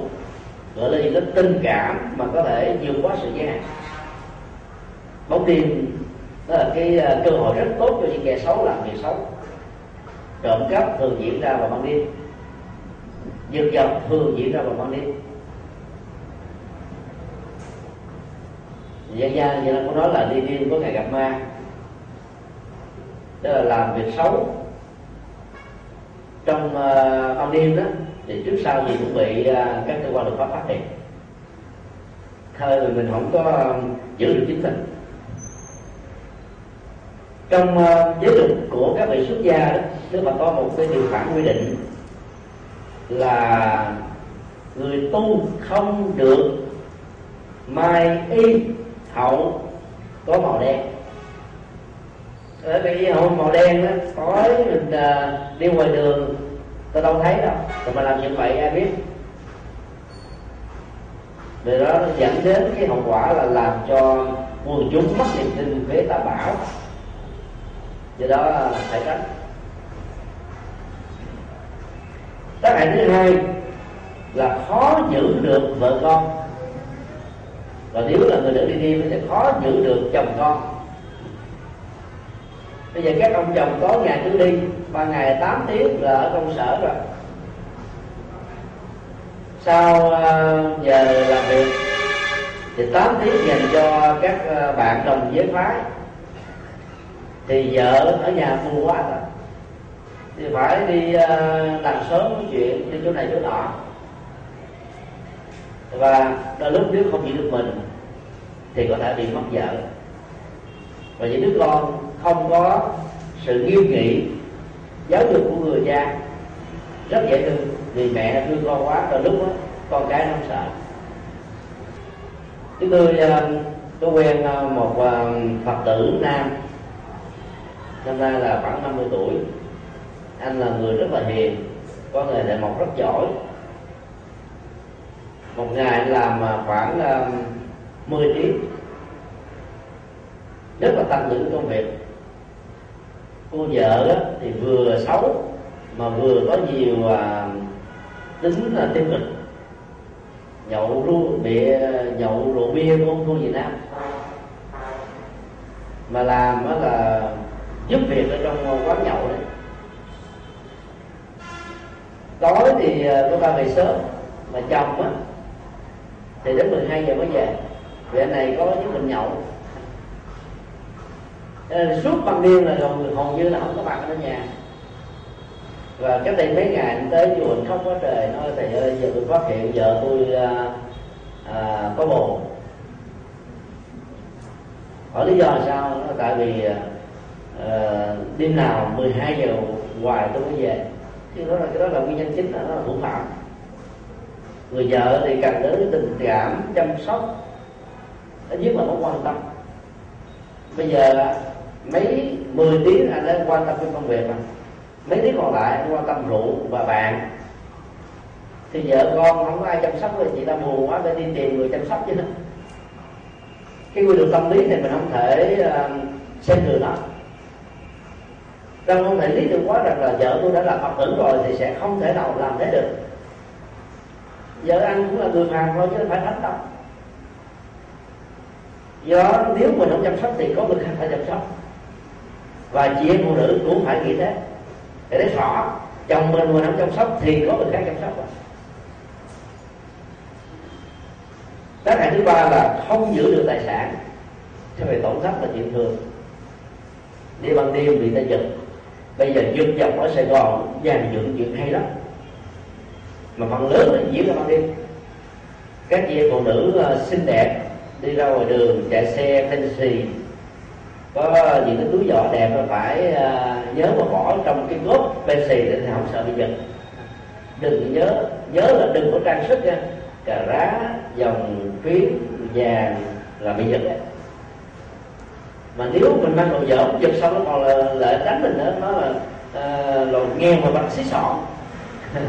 gợi lên những cái tình cảm mà có thể vượt quá sự giới hạn bóng đêm, đó là cái à, cơ hội rất tốt cho những kẻ xấu làm việc xấu. Trộm cắp thường diễn ra vào ban đêm. Giật dọc thường diễn ra vào ban đêm. Dân gian như là có nói là đi đêm có ngày gặp ma. Tức là làm việc xấu. Trong uh, ban đêm đó thì trước sau gì cũng bị uh, các cơ quan luật pháp phát hiện. Thời mà mình không có uh, giữ được chính mình. Trong uh, giới luật của các vị xuất gia đó nếu mà có một cái điều khoản quy định là người tu không được mai y hậu có màu đen. Bởi vì hậu màu đen đó tối mình uh, đi ngoài đường tôi đâu thấy đâu. Rồi mà làm như vậy ai biết? Vì đó nó dẫn đến cái hậu quả là làm cho quần chúng mất niềm tin với tà bảo do đó phải tránh tác hại thứ hai là khó giữ được vợ con và nếu là người nữ đi nghiêm thì khó giữ được chồng con. Bây giờ các ông chồng có ngày cứ đi, ba ngày 8 tiếng là ở công sở rồi. Sau ờ, giờ làm việc, thì 8 tiếng dành cho các ờ, bạn đồng giới phái. Thì vợ ở nhà buồn quá rồi. Thì phải đi ờ, làm sớm chuyện đi chỗ này chỗ nọ và đôi lúc nếu không giữ được mình, thì có thể bị mất vợ. Và những đứa con không có sự nghiêm nghị, giáo dục của người cha, rất dễ thương. Vì mẹ thương con quá rồi lúc đó con cái nó không sợ. Chúng tôi à, có quen à, một à, phật tử nam. Năm nay là khoảng 50 tuổi. Anh là người rất là hiền, có nghề đại mộc rất giỏi một ngày anh làm à, khoảng à, 10 tiếng rất là tăng những công việc. Cô vợ đó, thì vừa xấu mà vừa có nhiều à, tính là tiêu cực. Nhậu rượu bị nhậu rượu bia của cô Việt Nam. Mà làm đó là giúp việc ở trong quán nhậu đấy. Tối thì cô ta về sớm mà chồng á thì đến 12 giờ mới về. Vì anh này có chút mình nhậu. Nên suốt ban đêm là gần hầu như là không có mặt ở nhà. Và cách đây mấy ngày anh tới chùa anh khóc quá trời nói thầy ơi giờ tôi phát hiện vợ tôi à, à, có bồ hỏi lý do là sao? Nó tại vì à, à đêm nào 12 giờ hoài tôi mới về. Chứ đó là cái đó là nguyên nhân chính là nó là thủ phạm người vợ thì cần đến tình cảm chăm sóc ít nhất là nó quan tâm. Bây giờ mấy mười tiếng anh đã quan tâm cái công việc mà. Mấy tiếng còn lại anh quan tâm rượu và bạn. Thì vợ con không có ai chăm sóc thì chị ta buồn quá phải đi tìm người chăm sóc chứ. Cái quy luật tâm lý này mình không thể uh, xem thường nó rằng không thể lý được quá rằng là vợ tôi đã là phật tử rồi thì sẽ không thể nào làm thế được vợ anh cũng là người hàng thôi, chứ không phải thánh đâu. Do nếu mình không chăm sóc thì có người khác phải chăm sóc. Và chị em phụ nữ cũng phải nghĩ thế. Để thấy rõ chồng mình mà không chăm sóc thì có người khác chăm sóc. Tác hại thứ ba là không giữ được tài sản. Cho về tổn thất là chuyện thường. Đi ban đêm bị ta giật. Bây giờ giật dọc ở sài gòn dàn dựng chuyện hay lắm mà phần lớn là diễn ra ban đêm. Các chị phụ nữ ờ, xinh đẹp đi ra ngoài đường chạy xe thanh xì có những cái túi giỏ đẹp mà phải ờ, nhớ mà bỏ trong cái gốp xì để không sợ bị giật. Đừng nhớ nhớ là đừng có trang sức nha. Cà rá dòng phím vàng là bị giật. Đấy mà nếu mình mang đồ dở giật xong nó còn là lại đánh mình nữa nó là ờ, uh, lột nghe mà bằng xí sọn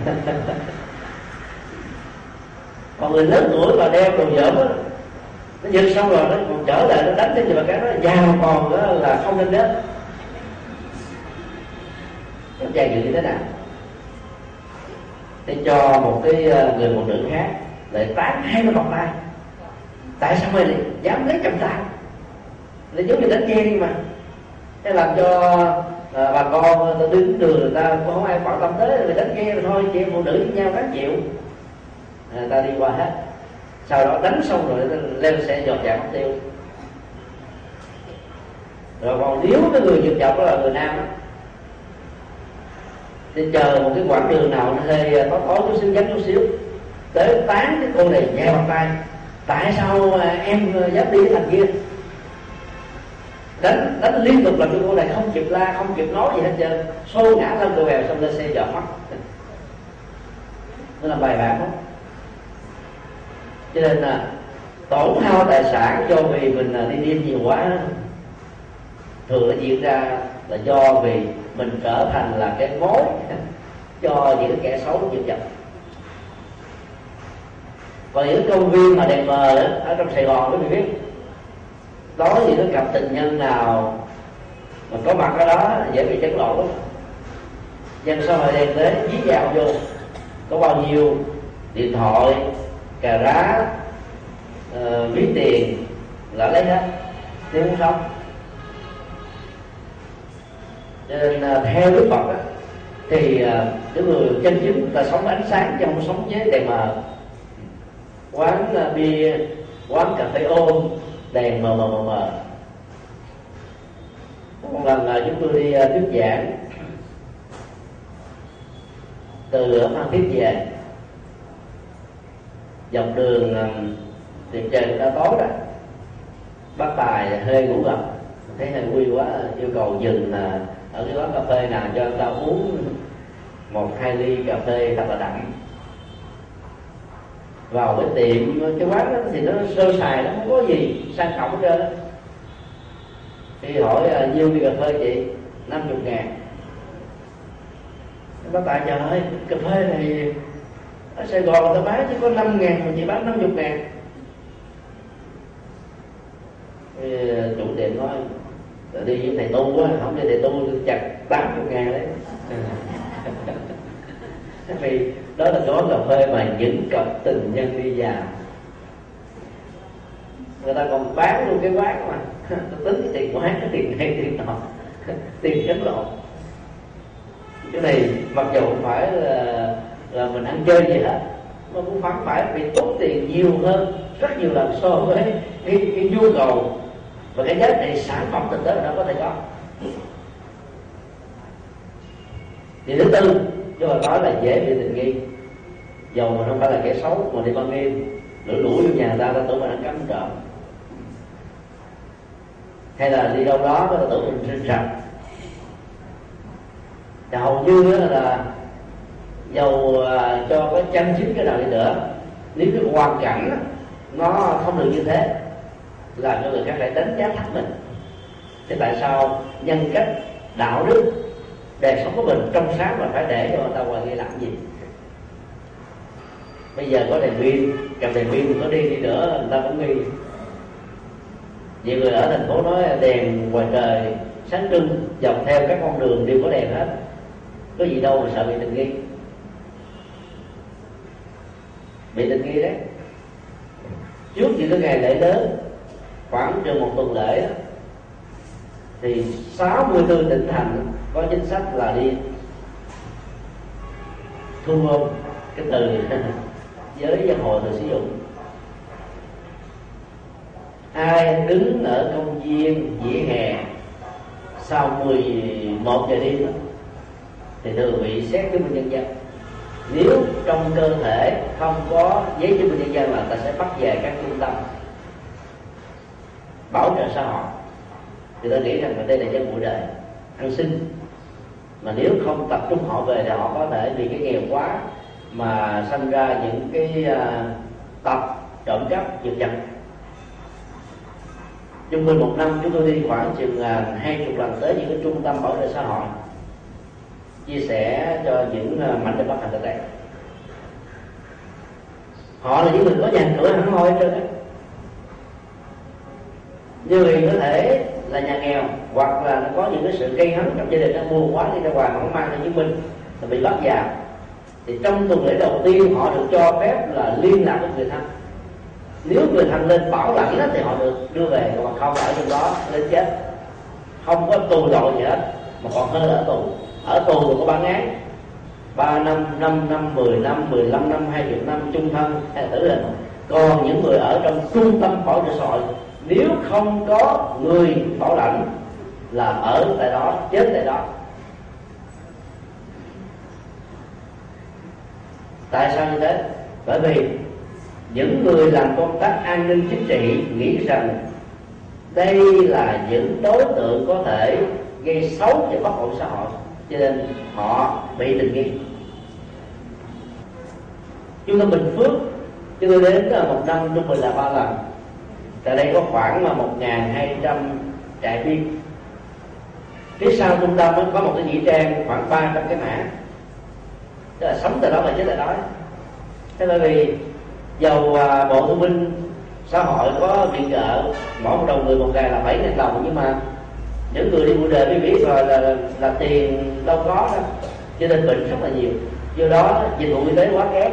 còn người lớn tuổi mà đeo đồ dởm á nó giật xong rồi nó còn trở lại nó đánh cái gì mà cái nó già còn đó là không nên đến nó dài dự như thế nào? Để cho một cái ờ, người phụ nữ khác lại tán hai cái vòng tay. Tại sao mày dám lấy cầm tay nó giống như đánh ghen mà. Cái làm cho à, bà con ờ, đứng đường người ta cũng không ai quan tâm tới người đánh ghen thôi chị em phụ nữ với nhau các chịu người ta đi qua hết. Sau đó đánh xong rồi lên xe dọn dẹp mất tiêu. Rồi còn nếu cái người dược dọc đó là người nam đó, thì chờ một cái quãng đường nào nó hơi à, có tối chút xíu vắng chút xíu tới tán cái cô này nhẹ bằng tay. Tại sao à, em à, dám đi thành kia? Đánh đánh liên tục là cho cô này không kịp la không kịp nói gì hết trơn. Xô ngã lên cô bèo xong lên xe dọn mất. Nó là bài bạc. đó cho nên là tổn hao tài sản do vì mình đi đêm nhiều quá thường nó diễn ra là do vì mình trở thành là cái mối cho những kẻ xấu nhiễm nhập còn những công viên mà đèn mờ đó, ở trong sài gòn quý vị biết đó thì cái cặp tình nhân nào mà có mặt ở đó dễ bị chấn lộn lắm dân xã hội đen đến dí vào vô có bao nhiêu điện thoại cà rá ờ, uh, ví tiền là lấy hết. Chứ không xong. Cho nên uh, theo đức phật đó, thì uh, những người chân chính người ta sống ánh sáng chứ không sống với đèn mờ quán uh, bia quán cà phê ôm đèn mờ mờ mờ mờ. Một lần là chúng tôi đi uh, thuyết giảng. Từ ở phan thiết về dọc đường tìm trời đã tối rồi bác tài hơi ngủ gật thấy hơi vui quá, yêu cầu dừng là ở cái quán cà phê nào cho ta uống một, hai ly cà phê thật là đậm. Vào cái tiệm, cái quán đó thì nó sơ sài, nó không có gì sang trọng hết trơn thì hỏi ờ, nhiêu ly cà phê chị? 50 ngàn. Bác tài trời ơi cà phê này ở Sài Gòn người ta bán chỉ có 5 ngàn mà chỉ bán 50 ngàn. Thì ờ, chủ tiệm nói đi với thầy tu quá không đi thầy tu chặt 80 ngàn đấy. Vì đó là gói cà phê mà những cặp tình nhân đi vào. Người ta còn bán luôn cái quán mà. Tính cái tiền quán cái tiền này tiền nọ. Tiền đánh lộn cái này mặc dù không phải là, là mình ăn chơi gì hết mà cũng phải phải bị tốn tiền nhiều hơn rất nhiều lần so với cái, cái nhu cầu và cái giá trị sản phẩm thực tế nó có thể có. Thì thứ tư chúng ta nói là dễ bị tình nghi. Dầu mà không phải là kẻ xấu mà đi ban đêm lũ lũ vô nhà ta ta tưởng mình ăn cắm trộm hay là đi đâu đó ta tưởng mình sinh sạch. Hầu như là dầu à, cho có chân chính cái nào đi nữa. Nếu cái hoàn cảnh nó không được như thế làm cho người khác phải đánh giá thấp mình. Thế tại sao nhân cách, đạo đức, đời sống của mình trong sáng mà phải để cho người ta ngoài kia làm gì? Bây giờ có đèn pin, cầm đèn pin có đi đi nữa, người ta cũng nghi. Nhiều người ở thành phố nói đèn ngoài trời sáng trưng, dọc theo các con đường đều có đèn hết. Có gì đâu mà sợ bị tình nghi bị tình nghi đấy. Trước những cái ngày lễ lớn, khoảng chừng một tuần lễ thì 64 tỉnh thành có chính sách là đi thu gom cái từ giới dân hội được sử dụng. Ai đứng ở công viên vỉa hè sau 11 giờ đêm thì thường bị xét chứng minh nhân dân nếu trong cơ thể không có giấy chứng minh nhân dân là ta sẽ bắt về các trung tâm bảo trợ xã hội. Thì ta nghĩ rằng là đây là dân bụi đời ăn xin mà nếu không tập trung họ về thì họ có thể vì cái nghèo quá mà sinh ra những cái à, uh, tập trộm cắp giật giật. Trung bình một năm chúng tôi đi khoảng chừng à, hai chục lần tới những cái trung tâm bảo trợ xã hội chia sẻ cho những ờ, mảnh đất bất hạnh tại đây họ là những người có nhà cửa hẳn hoi trên đấy. như người có thể là nhà nghèo hoặc là nó có những cái sự gây hấn trong gia đình nó mua quá đi ra ngoài không mang theo chứng minh là bị bắt giam thì trong tuần lễ đầu tiên họ được cho phép là liên lạc với người thân. Nếu người thân lên bảo lãnh đó, thì họ được đưa về còn không ở trong đó lên chết. Không có tù đội gì hết mà còn hơn ở tù ở tù thì có bản án ba năm năm năm, mười năm, mười lăm năm, hai chục năm trung thân hay là tử hình. Còn những người ở trong trung tâm bảo trợ xã hội, nếu không có người bảo lãnh là ở tại đó, chết tại đó. Tại sao như thế? Bởi vì những người làm công tác an ninh chính trị nghĩ rằng đây là những đối tượng có thể gây xấu cho bất ổn xã hội cho nên họ bị tình nghi. Chúng ta bình phước. Chúng tôi đến một năm trung bình là ba lần. Tại đây có khoảng là một hai trăm trại viên. Phía sau trung tâm có một cái nghĩa trang khoảng 300 cái mã. Tức là sống tại đó mà chết tại đó thế bởi vì dầu à, bộ thông binh xã hội có viện trợ, mỗi một đầu người một ngày là bảy ngàn đồng, nhưng mà những người đi buổi đời mới biết rồi là, là, là tiền đâu có đâu. Cho nên bệnh rất là nhiều. Do đó dịch vụ y tế quá kém.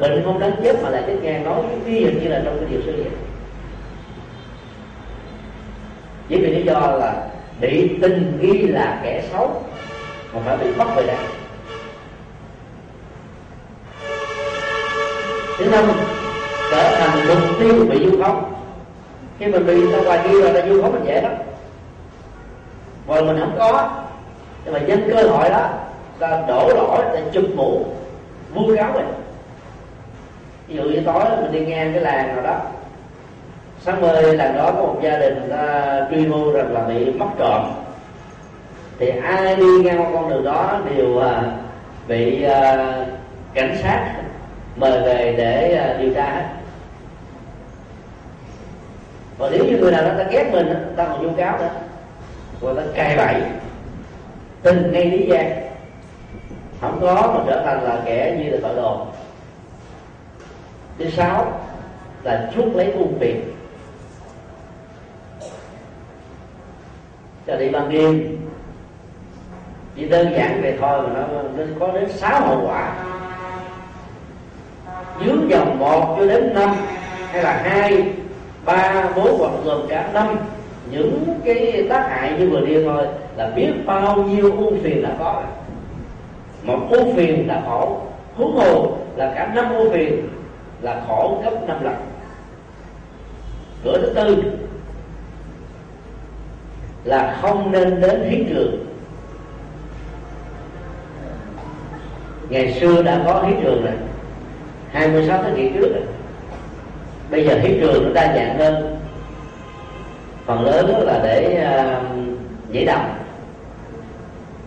Bệnh không đáng chết mà lại chết ngang nói ví dụ như là trong cái điều sư vậy chỉ vì lý do là bị tin nghi là kẻ xấu mà phải bị bắt về đây thứ năm trở thành mục tiêu bị du khống. Khi mình bị ra ngoài kia rồi là du khống mình dễ lắm còn mình không có. Nhưng mà nhân cơ hội đó, ta đổ lỗi để chụp mũ vu cáo mình. Ví dụ như tối mình đi ngang cái làng nào đó, sáng mơ làng đó có một gia đình ta truy mưu rằng là bị mất trộm. Thì ai đi ngang qua con đường đó đều à, bị à, cảnh sát mời về để à, điều tra hết. Và nếu như người nào đó ta ghét mình ta còn vu cáo nữa và ta cai bẫy tin ngay lý gian không có mà trở thành là kẻ như là tội đồ thứ sáu là chuốc lấy ưu phiền. Cho đi ban đêm. Chỉ đơn giản vậy thôi mà nó, nó có đến sáu hậu quả. Dưới dòng một cho đến năm hay là hai ba bốn hoặc gồm cả năm những cái tác hại như vừa nêu thôi là biết bao nhiêu ưu phiền đã có. Một ưu phiền đã khổ. Huống hồ là cả năm ưu phiền là khổ gấp năm lần. Cửa thứ tư là không nên đến hiến trường. Ngày xưa đã có hiến trường rồi. 26 thế kỷ trước rồi. Bây giờ hiến trường nó đa dạng hơn phần lớn là để uh, nhảy đầm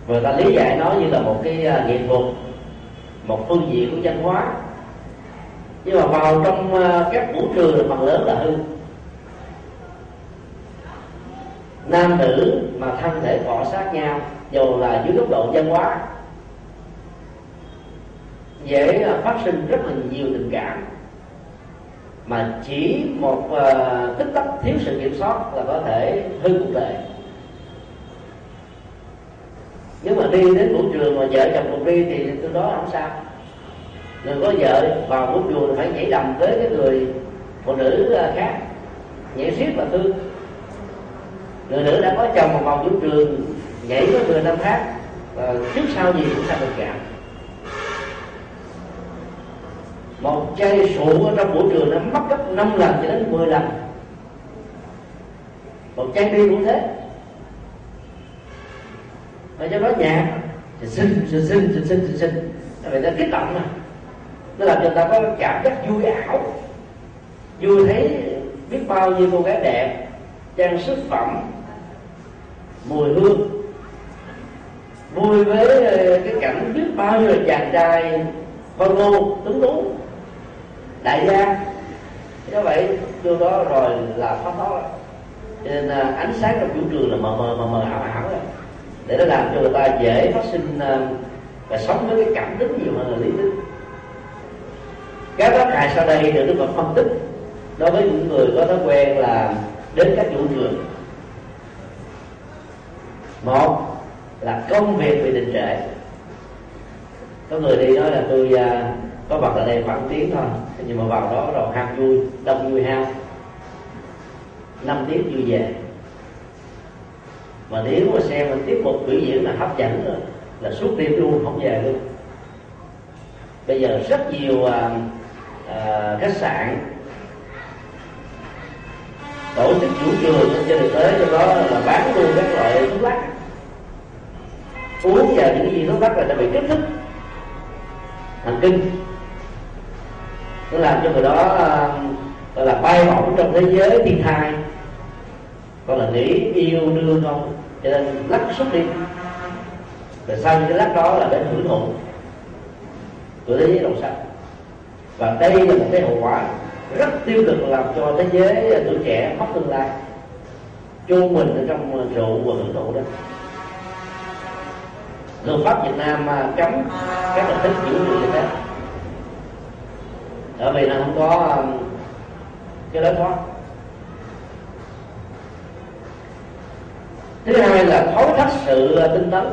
người ta lý giải nó như là một cái à, nghệ thuật một phương diện của văn hóa. Nhưng mà vào trong à, các vũ trường là phần lớn là hư. Nam nữ mà thân thể cọ sát nhau dù là dưới góc độ văn hóa dễ à, phát sinh rất là nhiều tình cảm mà chỉ một ờ, uh, tích tắc thiếu sự kiểm soát là có thể hư cuộc đời. Nếu mà đi đến vũ trường mà vợ chồng cùng đi thì từ đó không sao. Người có vợ vào vũ trường phải nhảy đầm với cái người phụ nữ ờ, khác. Nhảy xiết và thương người nữ đã có chồng mà vào vũ trường nhảy với người nam khác và trước sau gì cũng sao được cảm một chai rượu ở trong vũ trường nó mất gấp 5 lần cho đến 10 lần. Một chai bia cũng thế. Và cho đó nhạc thì xin xin xin xin xin xin xin. Vậy ta kích động mà. Nó làm cho ta có cảm giác vui ảo. Vui thấy biết bao nhiêu cô gái đẹp, trang sức phẩm, mùi hương. Vui với ờ, cái cảnh biết bao nhiêu là chàng trai con ngô tuấn tú đại gia. Do vậy vô đó rồi là khó thoát cho nên à, ánh sáng trong vũ trường là mờ mờ mờ mờ ảo ảo rồi. Để nó làm cho người ta dễ phát sinh à, và sống với cái cảm tính nhiều hơn là lý tính. Các tác hại sau đây được đức phật phân tích đối với những người có thói quen là đến các vũ trường một là công việc bị đình trệ. Có người đi nói là tôi à, có mặt ở đây khoảng tiếng thôi. Nhưng mà vào đó rồi ham vui đông vui ham. Năm tiếng vui về mà nếu mà xem mình tiếp một biểu diễn là hấp dẫn là suốt đêm luôn không về luôn. Bây giờ rất nhiều à, à, khách sạn tổ chức chủ trường trên thực tế cho đó là bán luôn các loại thuốc lắc. Uống vào những gì thuốc lắc là đã bị kích thích. Thần kinh nó làm cho người đó ờ, gọi là bay bổng trong thế giới thiên thai. Còn là nghĩ yêu đương không cho nên lắc xuất đi. Rồi sau những cái lắc đó là đến hưởng thụ. Của thế giới đồng xanh và đây là một cái hậu quả rất tiêu cực làm cho thế giới tuổi trẻ mất tương lai. Chôn mình ở trong rượu và hưởng thụ đó. Luật pháp Việt Nam à, cấm các hình thức giữ người như thế bởi vì nó không có um, cái lối thoát thứ hai là thối thắt sự uh, tinh tấn.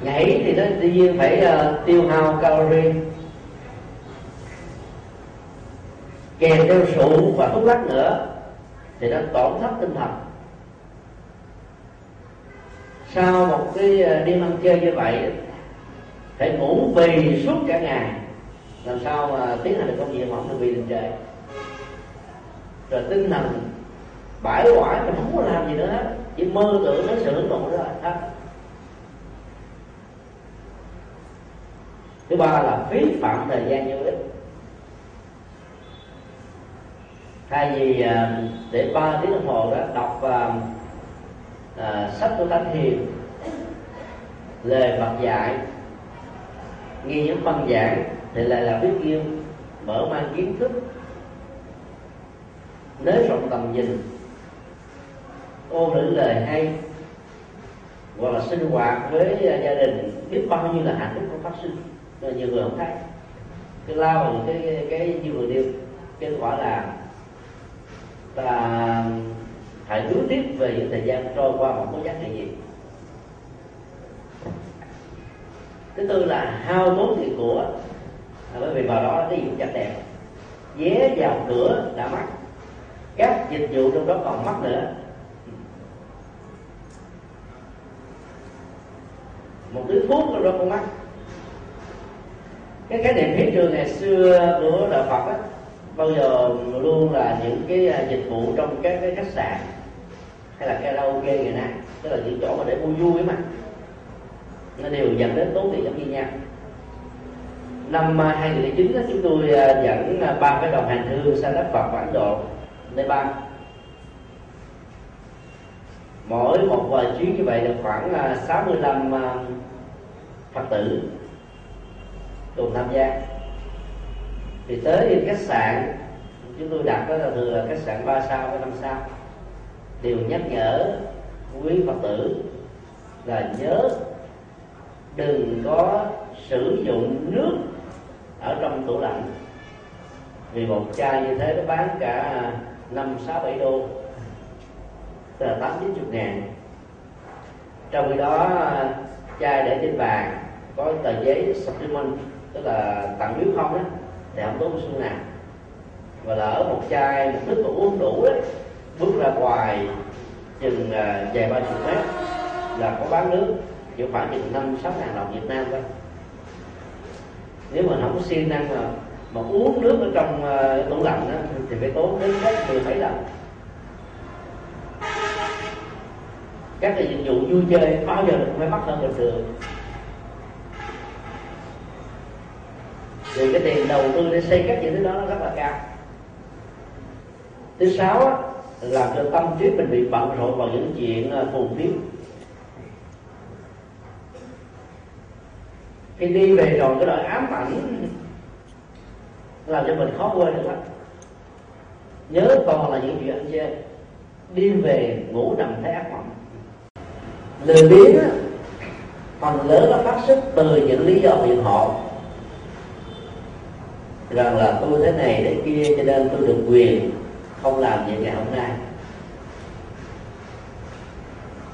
Nhảy thì nó tự nhiên phải uh, tiêu hao calorie. Kèm theo rượu và thuốc lắc nữa thì nó tổn thất tinh thần. Sau một cái uh, đêm ăn chơi như vậy phải ngủ vì suốt cả ngày. Làm sao mà tiến hành được công việc mà không được vì đình trệ? Rồi tinh thần bãi hoại mình không có làm gì nữa hết. Chỉ mơ tưởng đến sự hưởng thụ đó. Thôi thứ ba là phí phạm thời gian vô ích. Thay vì à, để ba tiếng đồng hồ đó đọc uh, uh, sách của thánh hiền lời Phật dạy nghe những văn giảng thì lại là biết yêu, mở mang kiến thức. Nới rộng tầm nhìn ôn những lời hay, hoặc là sinh hoạt với à, gia đình, biết bao nhiêu là hạnh phúc của phát sinh. Là nhiều người không thấy. Cái lao vào cái cái như vừa nêu, kết quả là ta phải nuối tiếc về những thời gian trôi qua một có giá trị gì thứ tư là hao tốn tiền của. À, bởi vì vào đó cái gì cũng chặt đẹp vé vào cửa đã mắc các dịch vụ trong đó còn mắc nữa. Một thứ thuốc trong đó cũng mắc. Cái cái niệm hiện trường ngày xưa của đạo Phật đó, bao giờ luôn là những cái à, dịch vụ trong các cái khách sạn hay là karaoke ngày nay tức là những chỗ mà để vui vui mà nó đều dẫn đến tốn tiền giống như nhau. Năm à, 2009 chúng tôi à, dẫn à, ba cái đoàn hành hương sang đất Phật Ấn Độ Nepal mỗi một vài chuyến như vậy được khoảng 65 Phật tử cùng tham gia. Thì tới khách sạn, chúng tôi đặt đó là từ khách sạn 3 sao với 5 sao, đều nhắc nhở quý Phật tử là nhớ đừng có sử dụng nước ở trong tủ lạnh. Vì một chai như thế nó bán cả năm, sáu, bảy đô, tức là tám, chín chục ngàn. Trong khi đó, chai để trên bàn có tờ giấy supplement, tức là tặng biếu không đó thì không tốn xu nào. Và lỡ một chai một nước mà uống đủ đấy bước ra ngoài chừng à, vài ba chục mét là có bán nước chỉ khoảng chừng năm sáu ngàn đồng Việt Nam thôi nếu mà không có siêng năng mà mà uống nước ở trong uh, tủ lạnh đó, thì phải tốn đến hết mười mấy lần các cái dịch vụ vui chơi bao giờ cũng phải mắc hơn bình thường vì cái tiền đầu tư để xây các những thứ đó nó rất là cao. Thứ sáu á, làm cho tâm trí mình bị bận rộn vào những chuyện ờ, phù phiếm. Khi đi về rồi cái đời ám ảnh làm cho mình khó quên được lắm. Nhớ còn là những chuyện ăn chơi đi về ngủ nằm thấy ác mộng. Lười biếng phần lớn nó phát xuất từ những lý do biện hộ rằng là tôi thế này thế kia cho nên tôi được quyền không làm gì ngày hôm nay.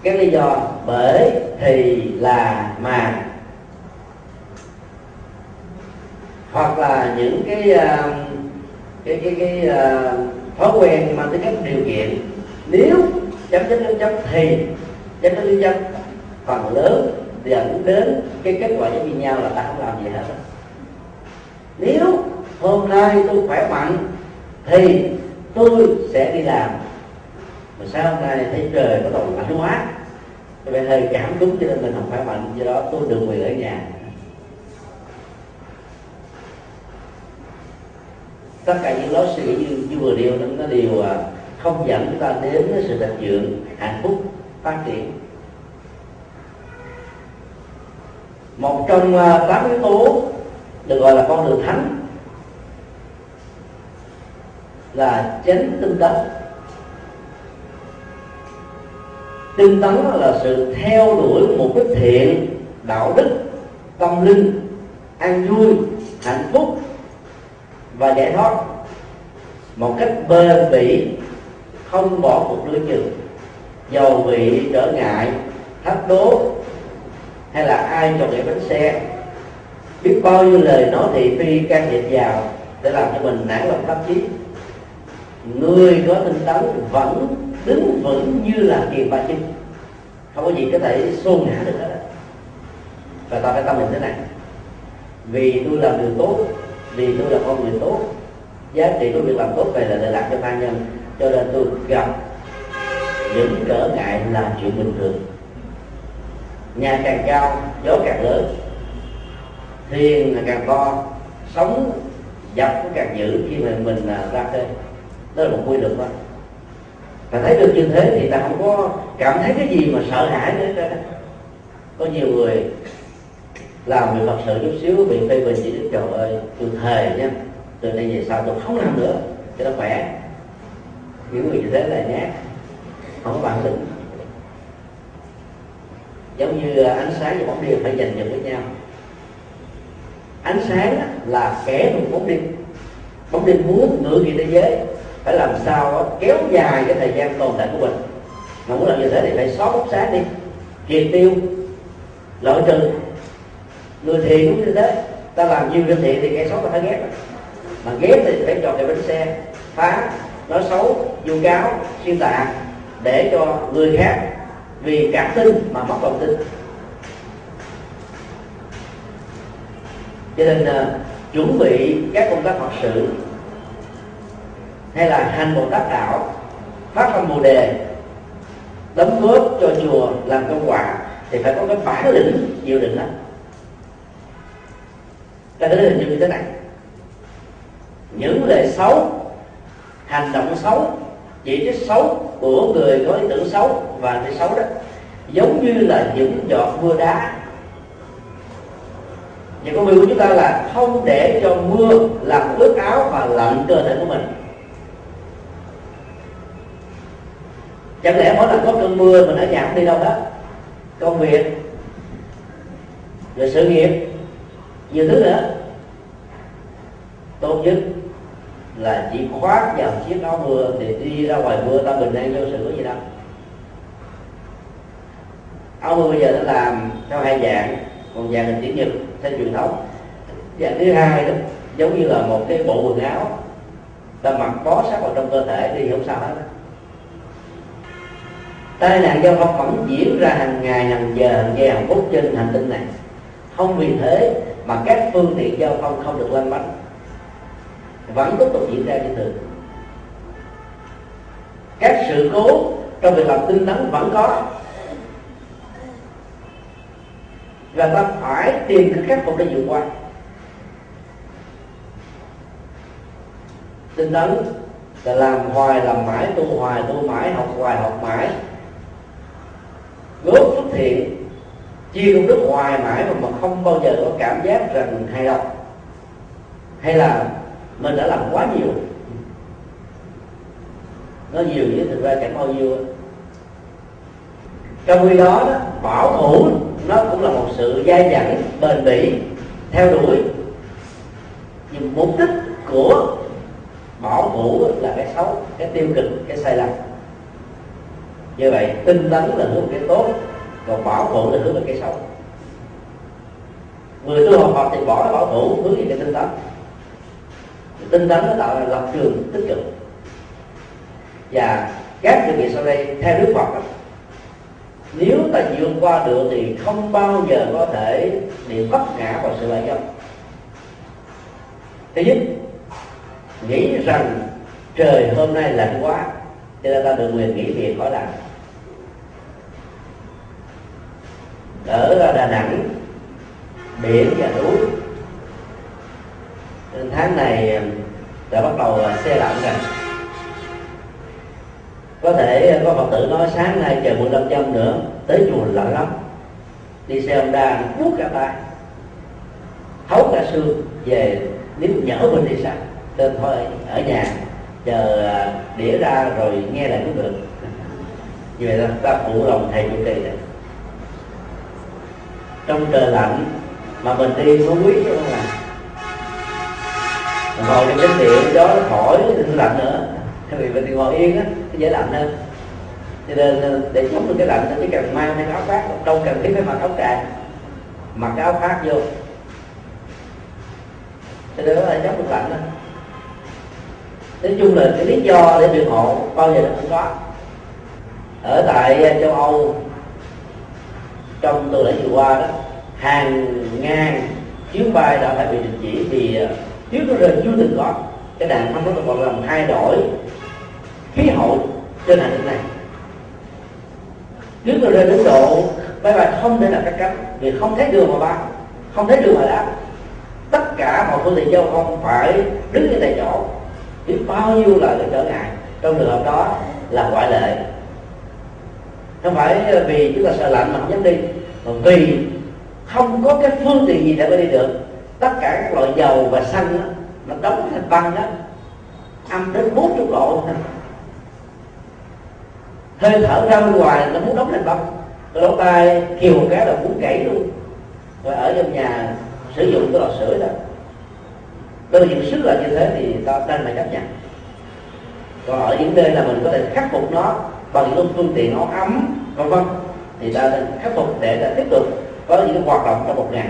Cái lý do bởi thì là mà hoặc là những cái uh, cái cái cái uh, thói quen mang tính cách điều kiện. Nếu chấm dứt liên chấp thì chấm dứt liên chấp phần lớn dẫn đến cái kết quả giống như nhau là ta không làm gì hết nếu hôm nay tôi khỏe mạnh thì tôi sẽ đi làm. Mà sao hôm nay thấy trời có tội lạnh quá tôi phải hơi cảm cúm cho nên mình không khỏe mạnh do đó tôi được quyền ở nhà. Tất cả những lối suy nghĩ như, như vừa nêu nó, nó đều à, không dẫn chúng ta đến sự thịnh vượng hạnh phúc phát triển. Một trong à, tám yếu tố được gọi là con đường thánh là chánh tinh tấn. Tinh tấn là sự theo đuổi mục đích thiện đạo đức tâm linh an vui hạnh phúc và giải thoát. Một cách bền bỉ, không bỏ cuộc lưỡi chừng dầu bị trở ngại, thách đố, hay là ai cho nghề bánh xe. Biết bao nhiêu lời nói thị phi can thiệp vào để làm cho mình nản lòng tâm trí người có tinh tấn vẫn đứng vững như là kiền ba chân. Không có gì có thể xô ngã được hết và ta phải tâm mình thế này. Vì tôi làm điều tốt vì tôi là con người tốt. Giá trị của việc làm tốt này là để làm cho tha nhân, cho nên tôi gặp những trở ngại là chuyện bình thường. Nhà càng cao, gió càng lớn thiên là càng to sống dập cũng càng dữ khi mà mình à, ra khơi. Đó là một quy luật đó. Và thấy được như thế thì ta không có cảm thấy cái gì mà sợ hãi nữa có nhiều người làm việc thật sự chút xíu, bị phê bình chỉ đến trời ơi, tôi thề nha, từ nay về sau tôi không làm nữa, cho nó khỏe. Những người như thế là nhát, không có bản lĩnh. Giống như à, ánh sáng và bóng đêm phải dành giật với nhau. Ánh sáng là kẻ một bóng đêm. Bóng đêm muốn ngựa kỳ thế giới, phải làm sao kéo dài cái thời gian tồn tại của mình. Mà muốn làm như thế thì phải xóa bóng sáng đi triệt tiêu loại trừ người thiện cũng như thế. Ta làm nhiều việc thiện thì kẻ xấu ta ghét. Mà ghét thì phải dọn cái bánh xe phá nói xấu vu cáo xuyên tạc để cho người khác vì cảm tin mà mất lòng tin. Cho nên uh, chuẩn bị các công tác phật sự hay là hành bồ tát đạo phát tâm bồ đề đóng góp cho chùa làm công quả thì phải có cái bản lĩnh chịu định đó ta đến hình dung như thế này những lời xấu, hành động xấu, chỉ trích xấu của người có ý tưởng xấu và cái xấu đó, giống như là những giọt mưa đá. Những công việc của chúng ta là không để cho mưa làm ướt áo và lạnh cơ thể của mình. Chẳng lẽ mỗi lần có cơn mưa mình ở nhà không đi đâu đó công việc, rồi sự nghiệp nhiều thứ nữa tốt nhất là chỉ khoác vào chiếc áo mưa thì đi ra ngoài mưa, ta bình an vô sự có gì đâu. Áo mưa bây giờ nó làm theo hai dạng, một dạng hình chữ nhật, theo truyền thống. Dạng thứ hai đó, giống như là một cái bộ quần áo, ta mặc bó sát vào trong cơ thể đi, không sao hết tai nạn giao thông vẫn diễn ra hàng ngày, hàng giờ hàng giờ hàng phút trên hành tinh này. Không vì thế mà các phương tiện giao thông không được lanh bánh. Vẫn tiếp tục diễn ra như thường. Các sự cố trong việc làm tinh tấn vẫn có. Và ta phải tìm cách khắc phục để vượt qua. Tinh tấn là làm hoài, làm mãi, tu hoài, tu mãi, học hoài, học mãi. Góp phước thiện chiêu công đức hoài mãi mà, mà không bao giờ có cảm giác rằng mình hài lòng hay là mình đã làm quá nhiều. Nó nhiều chứ thực ra chẳng bao nhiêu trong khi đó, đó bảo thủ nó cũng là một sự dai dẳng bền bỉ theo đuổi. Nhưng mục đích của bảo thủ là cái xấu cái tiêu cực cái sai lầm. Như vậy tinh tấn là một cái tốt còn bảo thủ là hướng về cái xấu người tu học Phật thì bỏ cái bảo thủ hướng về cái tinh tấn. Tinh tấn nó tạo ra lập trường tích cực. Và các sự kiện sau đây theo đức phật đó, nếu ta vượt qua được thì không bao giờ có thể bị bất ngã vào sự lợi dụng thứ nhất nghĩ rằng trời hôm nay lạnh quá cho nên ta được quyền nghỉ việc khỏi làm. Ở đà nẵng, biển và núi. Tháng này đã bắt đầu xe lạnh rồi. Có thể có phật tử nói sáng nay trời 15 trăm nữa, tới chùa lạnh lắm. Đi xe honda buốt cả tay. Thấu cả xương, về nếu nhỡ mình thì sao nên thôi, ở nhà, chờ à, đĩa ra rồi nghe lại cũng được. Như vậy là ta phụ lòng thầy chủ trì này trong trời lạnh mà mình đi có quý chứ không là ngồi trong chánh điện, gió nó thổi, thì lạnh nữa. Vì mình ngồi yên á nó dễ lạnh hơn. Cho nên ờ, để chống được cái lạnh nó chỉ cần mang thêm áo khoác, đâu cần thiết phải mặc áo tràng mặc cái áo khoác vô. Cho nên là chống được lạnh đó. Nói chung là cái lý do để biện hộ bao giờ nó cũng có. Ở tại ờ, châu âu trong tuần lễ vừa qua đó, hàng ngàn chuyến bay đã phải bị đình chỉ vì à, thiếu nó rơi chưa từng có cái đàn không nó còn làm thay đổi khí hậu trên hành tinh này. Trước nó rơi đến độ, máy bay không thể đặt các cánh vì không thấy đường mà bay, không thấy đường mà đáp tất cả mọi phương tiện giao thông phải đứng ở tại chỗ. Biết bao nhiêu là cái trở ngại trong trường hợp đó là ngoại lệ không phải ờ, vì chúng ta sợ lạnh mà không dám đi mà vì không có cái phương tiện gì để mà đi được. Tất cả các loại dầu và xăng đó, nó đóng thành băng đó âm đến 40 độ. Hơi thở ra bên ngoài nó muốn đóng thành băng. Cái lỗ tai kiều cái là muốn gãy luôn. Và ở trong nhà sử dụng cái lò sưởi đó. Đơn những sức là như thế thì ta đang phải chấp nhận còn ở những nơi là mình có thể khắc phục nó bằng những phương tiện nó ấm, vân vân. Thì ta nên khắc phục để ta tiếp tục có những cái hoạt động trong một ngày.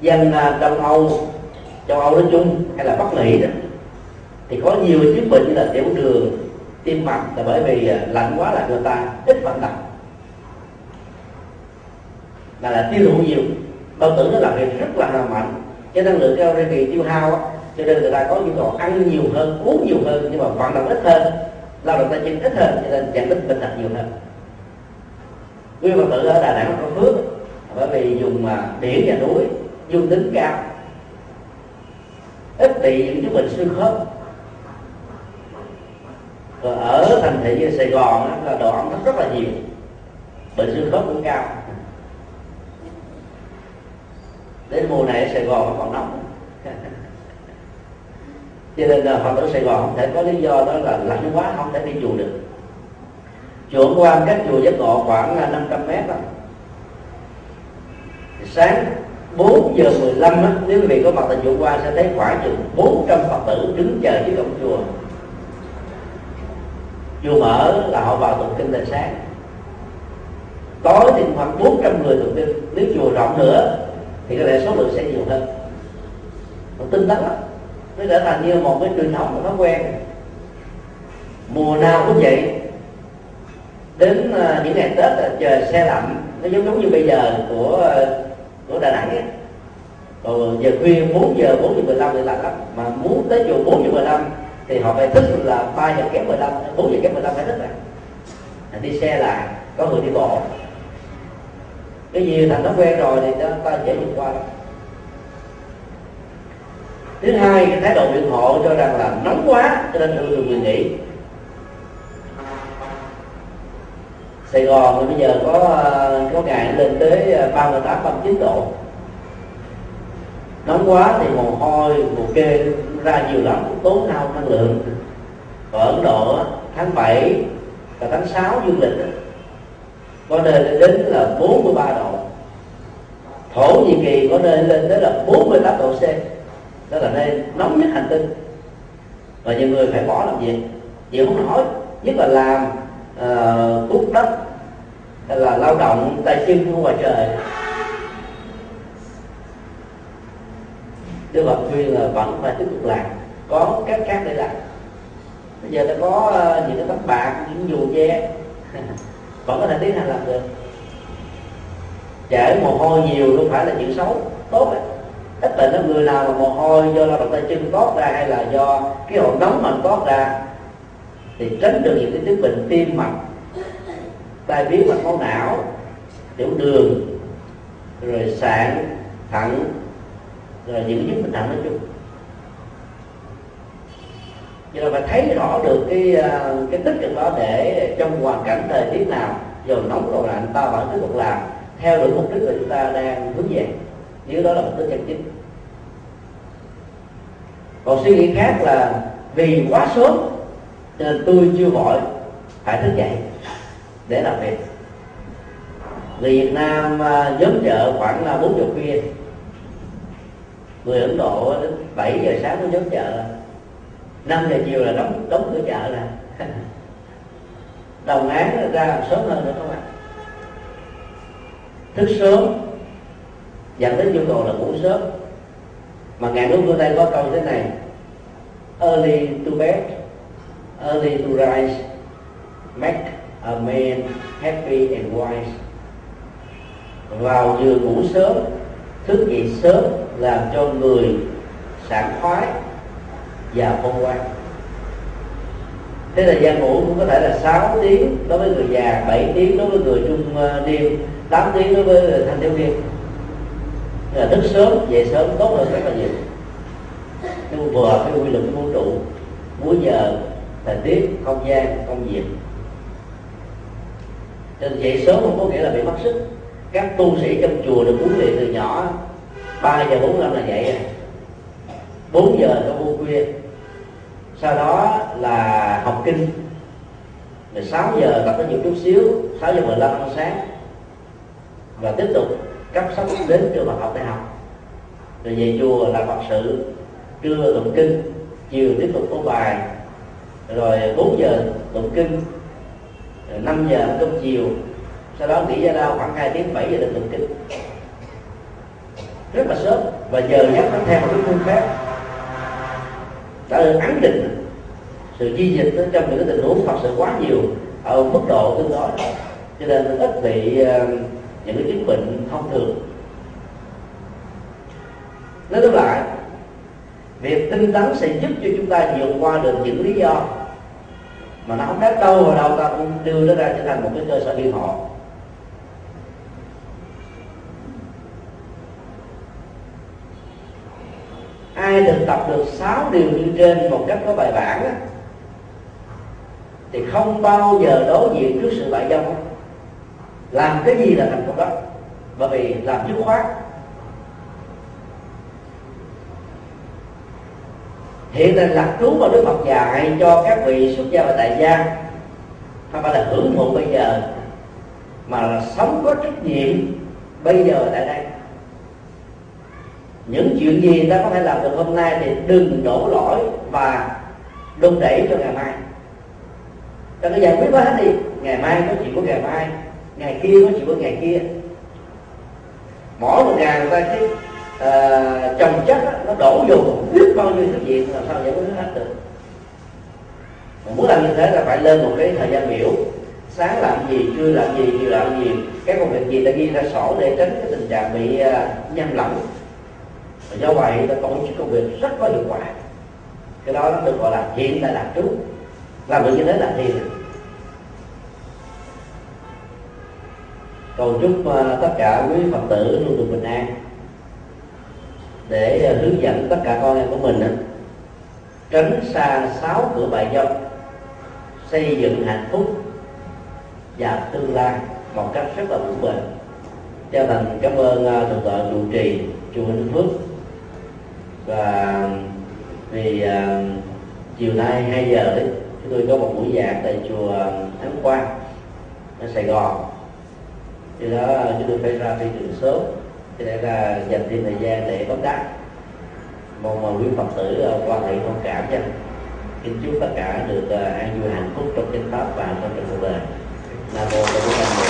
Dân à, đông âu châu âu nói chung hay là bắc mỹ đó, thì có nhiều chứng bệnh như là tiểu đường, tim mạch là bởi vì à, lạnh quá là người ta ít vận động. Là là tiêu thụ nhiều. Bao tử nó làm việc rất là mạnh cái năng lượng cao kỳ tiêu hao cho nên người ta có nhu cầu ăn nhiều hơn, uống nhiều hơn, nhưng mà vận động ít hơn lao động tay chân ít hơn cho nên dẫn đến bệnh tật nhiều hơn. Nguyên phật tử ở đà nẵng có phước bởi vì dùng mà biển và núi dung tính cao. Ít bị những cái bệnh xương khớp. Còn ở thành thị như sài gòn đó, là độ ẩm rất là nhiều. Bệnh xương khớp cũng cao. Đến mùa này ở sài gòn nó còn nóng. cho nên là phật tử sài gòn không thể có lý do đó là lạnh quá không thể đi chùa được. Chùa quan cách chùa giác ngộ khoảng 500 mét đó. sáng 4 giờ 15 á, nếu quý vị có mặt tại chùa quan sẽ thấy khoảng chừng 400 Phật tử đứng chờ trước cổng chùa. Chùa mở là họ vào tụng kinh từ sáng. Tối thì khoảng 400 người tụng kinh. Nếu chùa rộng nữa thì có lẽ số lượng sẽ nhiều hơn. Còn tinh tấn lắm nó trở thành như một cái truyền thống một thói quen. Mùa nào cũng vậy. Đến à, những ngày tết trời xe lạnh. Nó giống giống như bây giờ của của đà nẵng ấy. còn giờ khuya 4 giờ 4 giờ 15 thì lạnh lắm. Mà muốn tới chùa 4 giờ 15 thì họ phải thức là 3 giờ kém 15 4 giờ kém 15 phải thức rồi đi xe là có người đi bộ. Cái gì thành nó quen rồi thì ta, ta dễ vượt qua thứ hai cái thái độ biện hộ cho rằng là nóng quá, cho nên thường người nghỉ. Sài Gòn thì bây giờ có có ngày lên tới ờ, 38 39 độ. Nóng quá thì mồ hôi, mồ kê ra nhiều lắm, tốn hao năng lượng. Ở Ấn Độ tháng 7 và tháng 6 dương lịch có nơi lên đến là 43 độ. Thổ nhĩ kỳ có nơi lên tới là 48 độ c đó là nơi nóng nhất hành tinh. Và nhiều người phải bỏ làm việc. Chịu không nổi nhất là làm ờ, uh, cuốc đất hay là lao động tay chân ngoài trời. Đức Phật khuyên là vẫn phải tiếp tục làm có cách khác để làm. Bây giờ ta có ờ, uh, những cái tấm bạc những dù che vẫn có thể tiến hành làm được. Chảy mồ hôi nhiều không phải là chuyện xấu tốt ấy ít là nó người nào mà mồ hôi, do là động tay chân tốt ra hay là do cái hậu nóng mà tốt ra, thì tránh được những cái chứng bệnh tim mạch, tai biến mạch máu não, tiểu đường, rồi sạn, thận, rồi những chứng bệnh nặng nói chung. Cho nên phải thấy rõ được cái à, cái tích cực đó để trong hoàn cảnh thời tiết nào dù nóng rồi lạnh ta vẫn tiếp tục làm, theo đuổi mục đích mà chúng ta đang hướng về nếu đó là mục đích chân chính. Còn suy nghĩ khác là vì quá sớm cho nên tôi chưa vội phải thức dậy để làm việc. Người Việt Nam à, nhóm chợ khoảng là bốn giờ khuya người Ấn Độ đến 7 giờ sáng mới nhóm chợ 5 giờ chiều là đóng đóng cửa chợ là đồng án ra sớm hơn nữa các bạn. Thức sớm dẫn đến nhu cầu là ngủ sớm. Mà ngày nước phương tây có câu thế này. Early to bed, early to rise, make a man happy and wise. Vào giường ngủ sớm, thức dậy sớm làm cho người sảng khoái và khôn ngoan thế là gian ngủ cũng có thể là 6 tiếng đối với người già 7 tiếng đối với người trung ờ, niên 8 tiếng đối với thanh thiếu niên là thức sớm về sớm, tốt hơn rất là nhiều. Nhưng vừa hợp với quy luật của vũ trụ múi giờ, thời tiết, không gian công việc nên dậy sớm không có nghĩa là bị mất sức. Các tu sĩ trong chùa được huấn luyện từ nhỏ 3 giờ 45 là dậy. 4 giờ nó vô khuya. Sau đó là học kinh. Rồi 6 giờ tập có nhiều chút xíu 6 giờ 15 ăn sáng. Và tiếp tục cấp sách đến trường học đại học. Rồi về chùa làm phật sự trưa tụng kinh chiều tiếp tục ôn bài. Rồi 4 giờ tụng kinh 5 giờ ăn cơm chiều. Sau đó nghỉ ra lao khoảng 2 tiếng 7 giờ để tụng kinh. Rất là sớm. Và giờ giấc nó theo một cái phương pháp đã được ấn định sự di dịch trong những cái tình huống thật sự quá nhiều ở mức độ tương đối. Cho nên ít bị uh, những cái chứng bệnh thông thường nói tóm lại việc tinh tấn sẽ giúp cho chúng ta vượt qua được những lý do mà nó không đáng đâu vào đâu ta cũng đưa nó ra trở thành một cái cơ sở biên hộ ai thực tập được sáu điều như trên một cách có bài bản á, thì không bao giờ đối diện trước sự bại vong làm cái gì là thành công đó? Bởi vì làm dứt khoát. Hiện nay lạc trú mà đức phật dạy cho các vị xuất gia và tại gia không phải là hưởng thụ bây giờ mà là sống có trách nhiệm bây giờ tại đây. Những chuyện gì ta có thể làm được hôm nay thì đừng đổ lỗi và đun đẩy cho ngày mai. Ta cứ giải quyết hết đi. Ngày mai có chuyện của ngày mai ngày kia nó chuyện của ngày kia. Mỗi một ngày người ta cái uh, ờ, trồng chất đó, nó đổ vô biết bao nhiêu cái chuyện làm sao giải quyết hết được. Mà muốn làm như thế là phải lên một cái thời gian biểu. Sáng làm gì trưa làm gì chiều làm gì các công việc gì ta ghi ra sổ để tránh cái tình trạng bị uh, nhầm lẫn. Và do vậy ta tổ chức công việc rất có hiệu quả. Cái đó nó được gọi là hiện tại đạt trú làm được như thế là thiền cầu chúc ờ, tất cả quý phật tử luôn được bình an. Để ờ, hướng dẫn tất cả con em của mình tránh xa sáu cửa bại dâm xây dựng hạnh phúc và tương lai một cách rất là vững bền. Cho thành cảm ơn uh, thượng tọa trụ trì chùa Minh Phước. Và vì uh, chiều nay 2 giờ đấy chúng tôi có một buổi giảng tại chùa Thắng Quang ở Sài Gòn thì đó, chúng tôi phải ra phi trường sớm, thì nên là dành thêm thời gian để bóng đá mong mời quý phật tử ờ, quan hệ thông cảm nha. Kính chúc tất cả được ờ, an vui hạnh phúc trong chánh pháp và trong cuộc đời nam mô bổn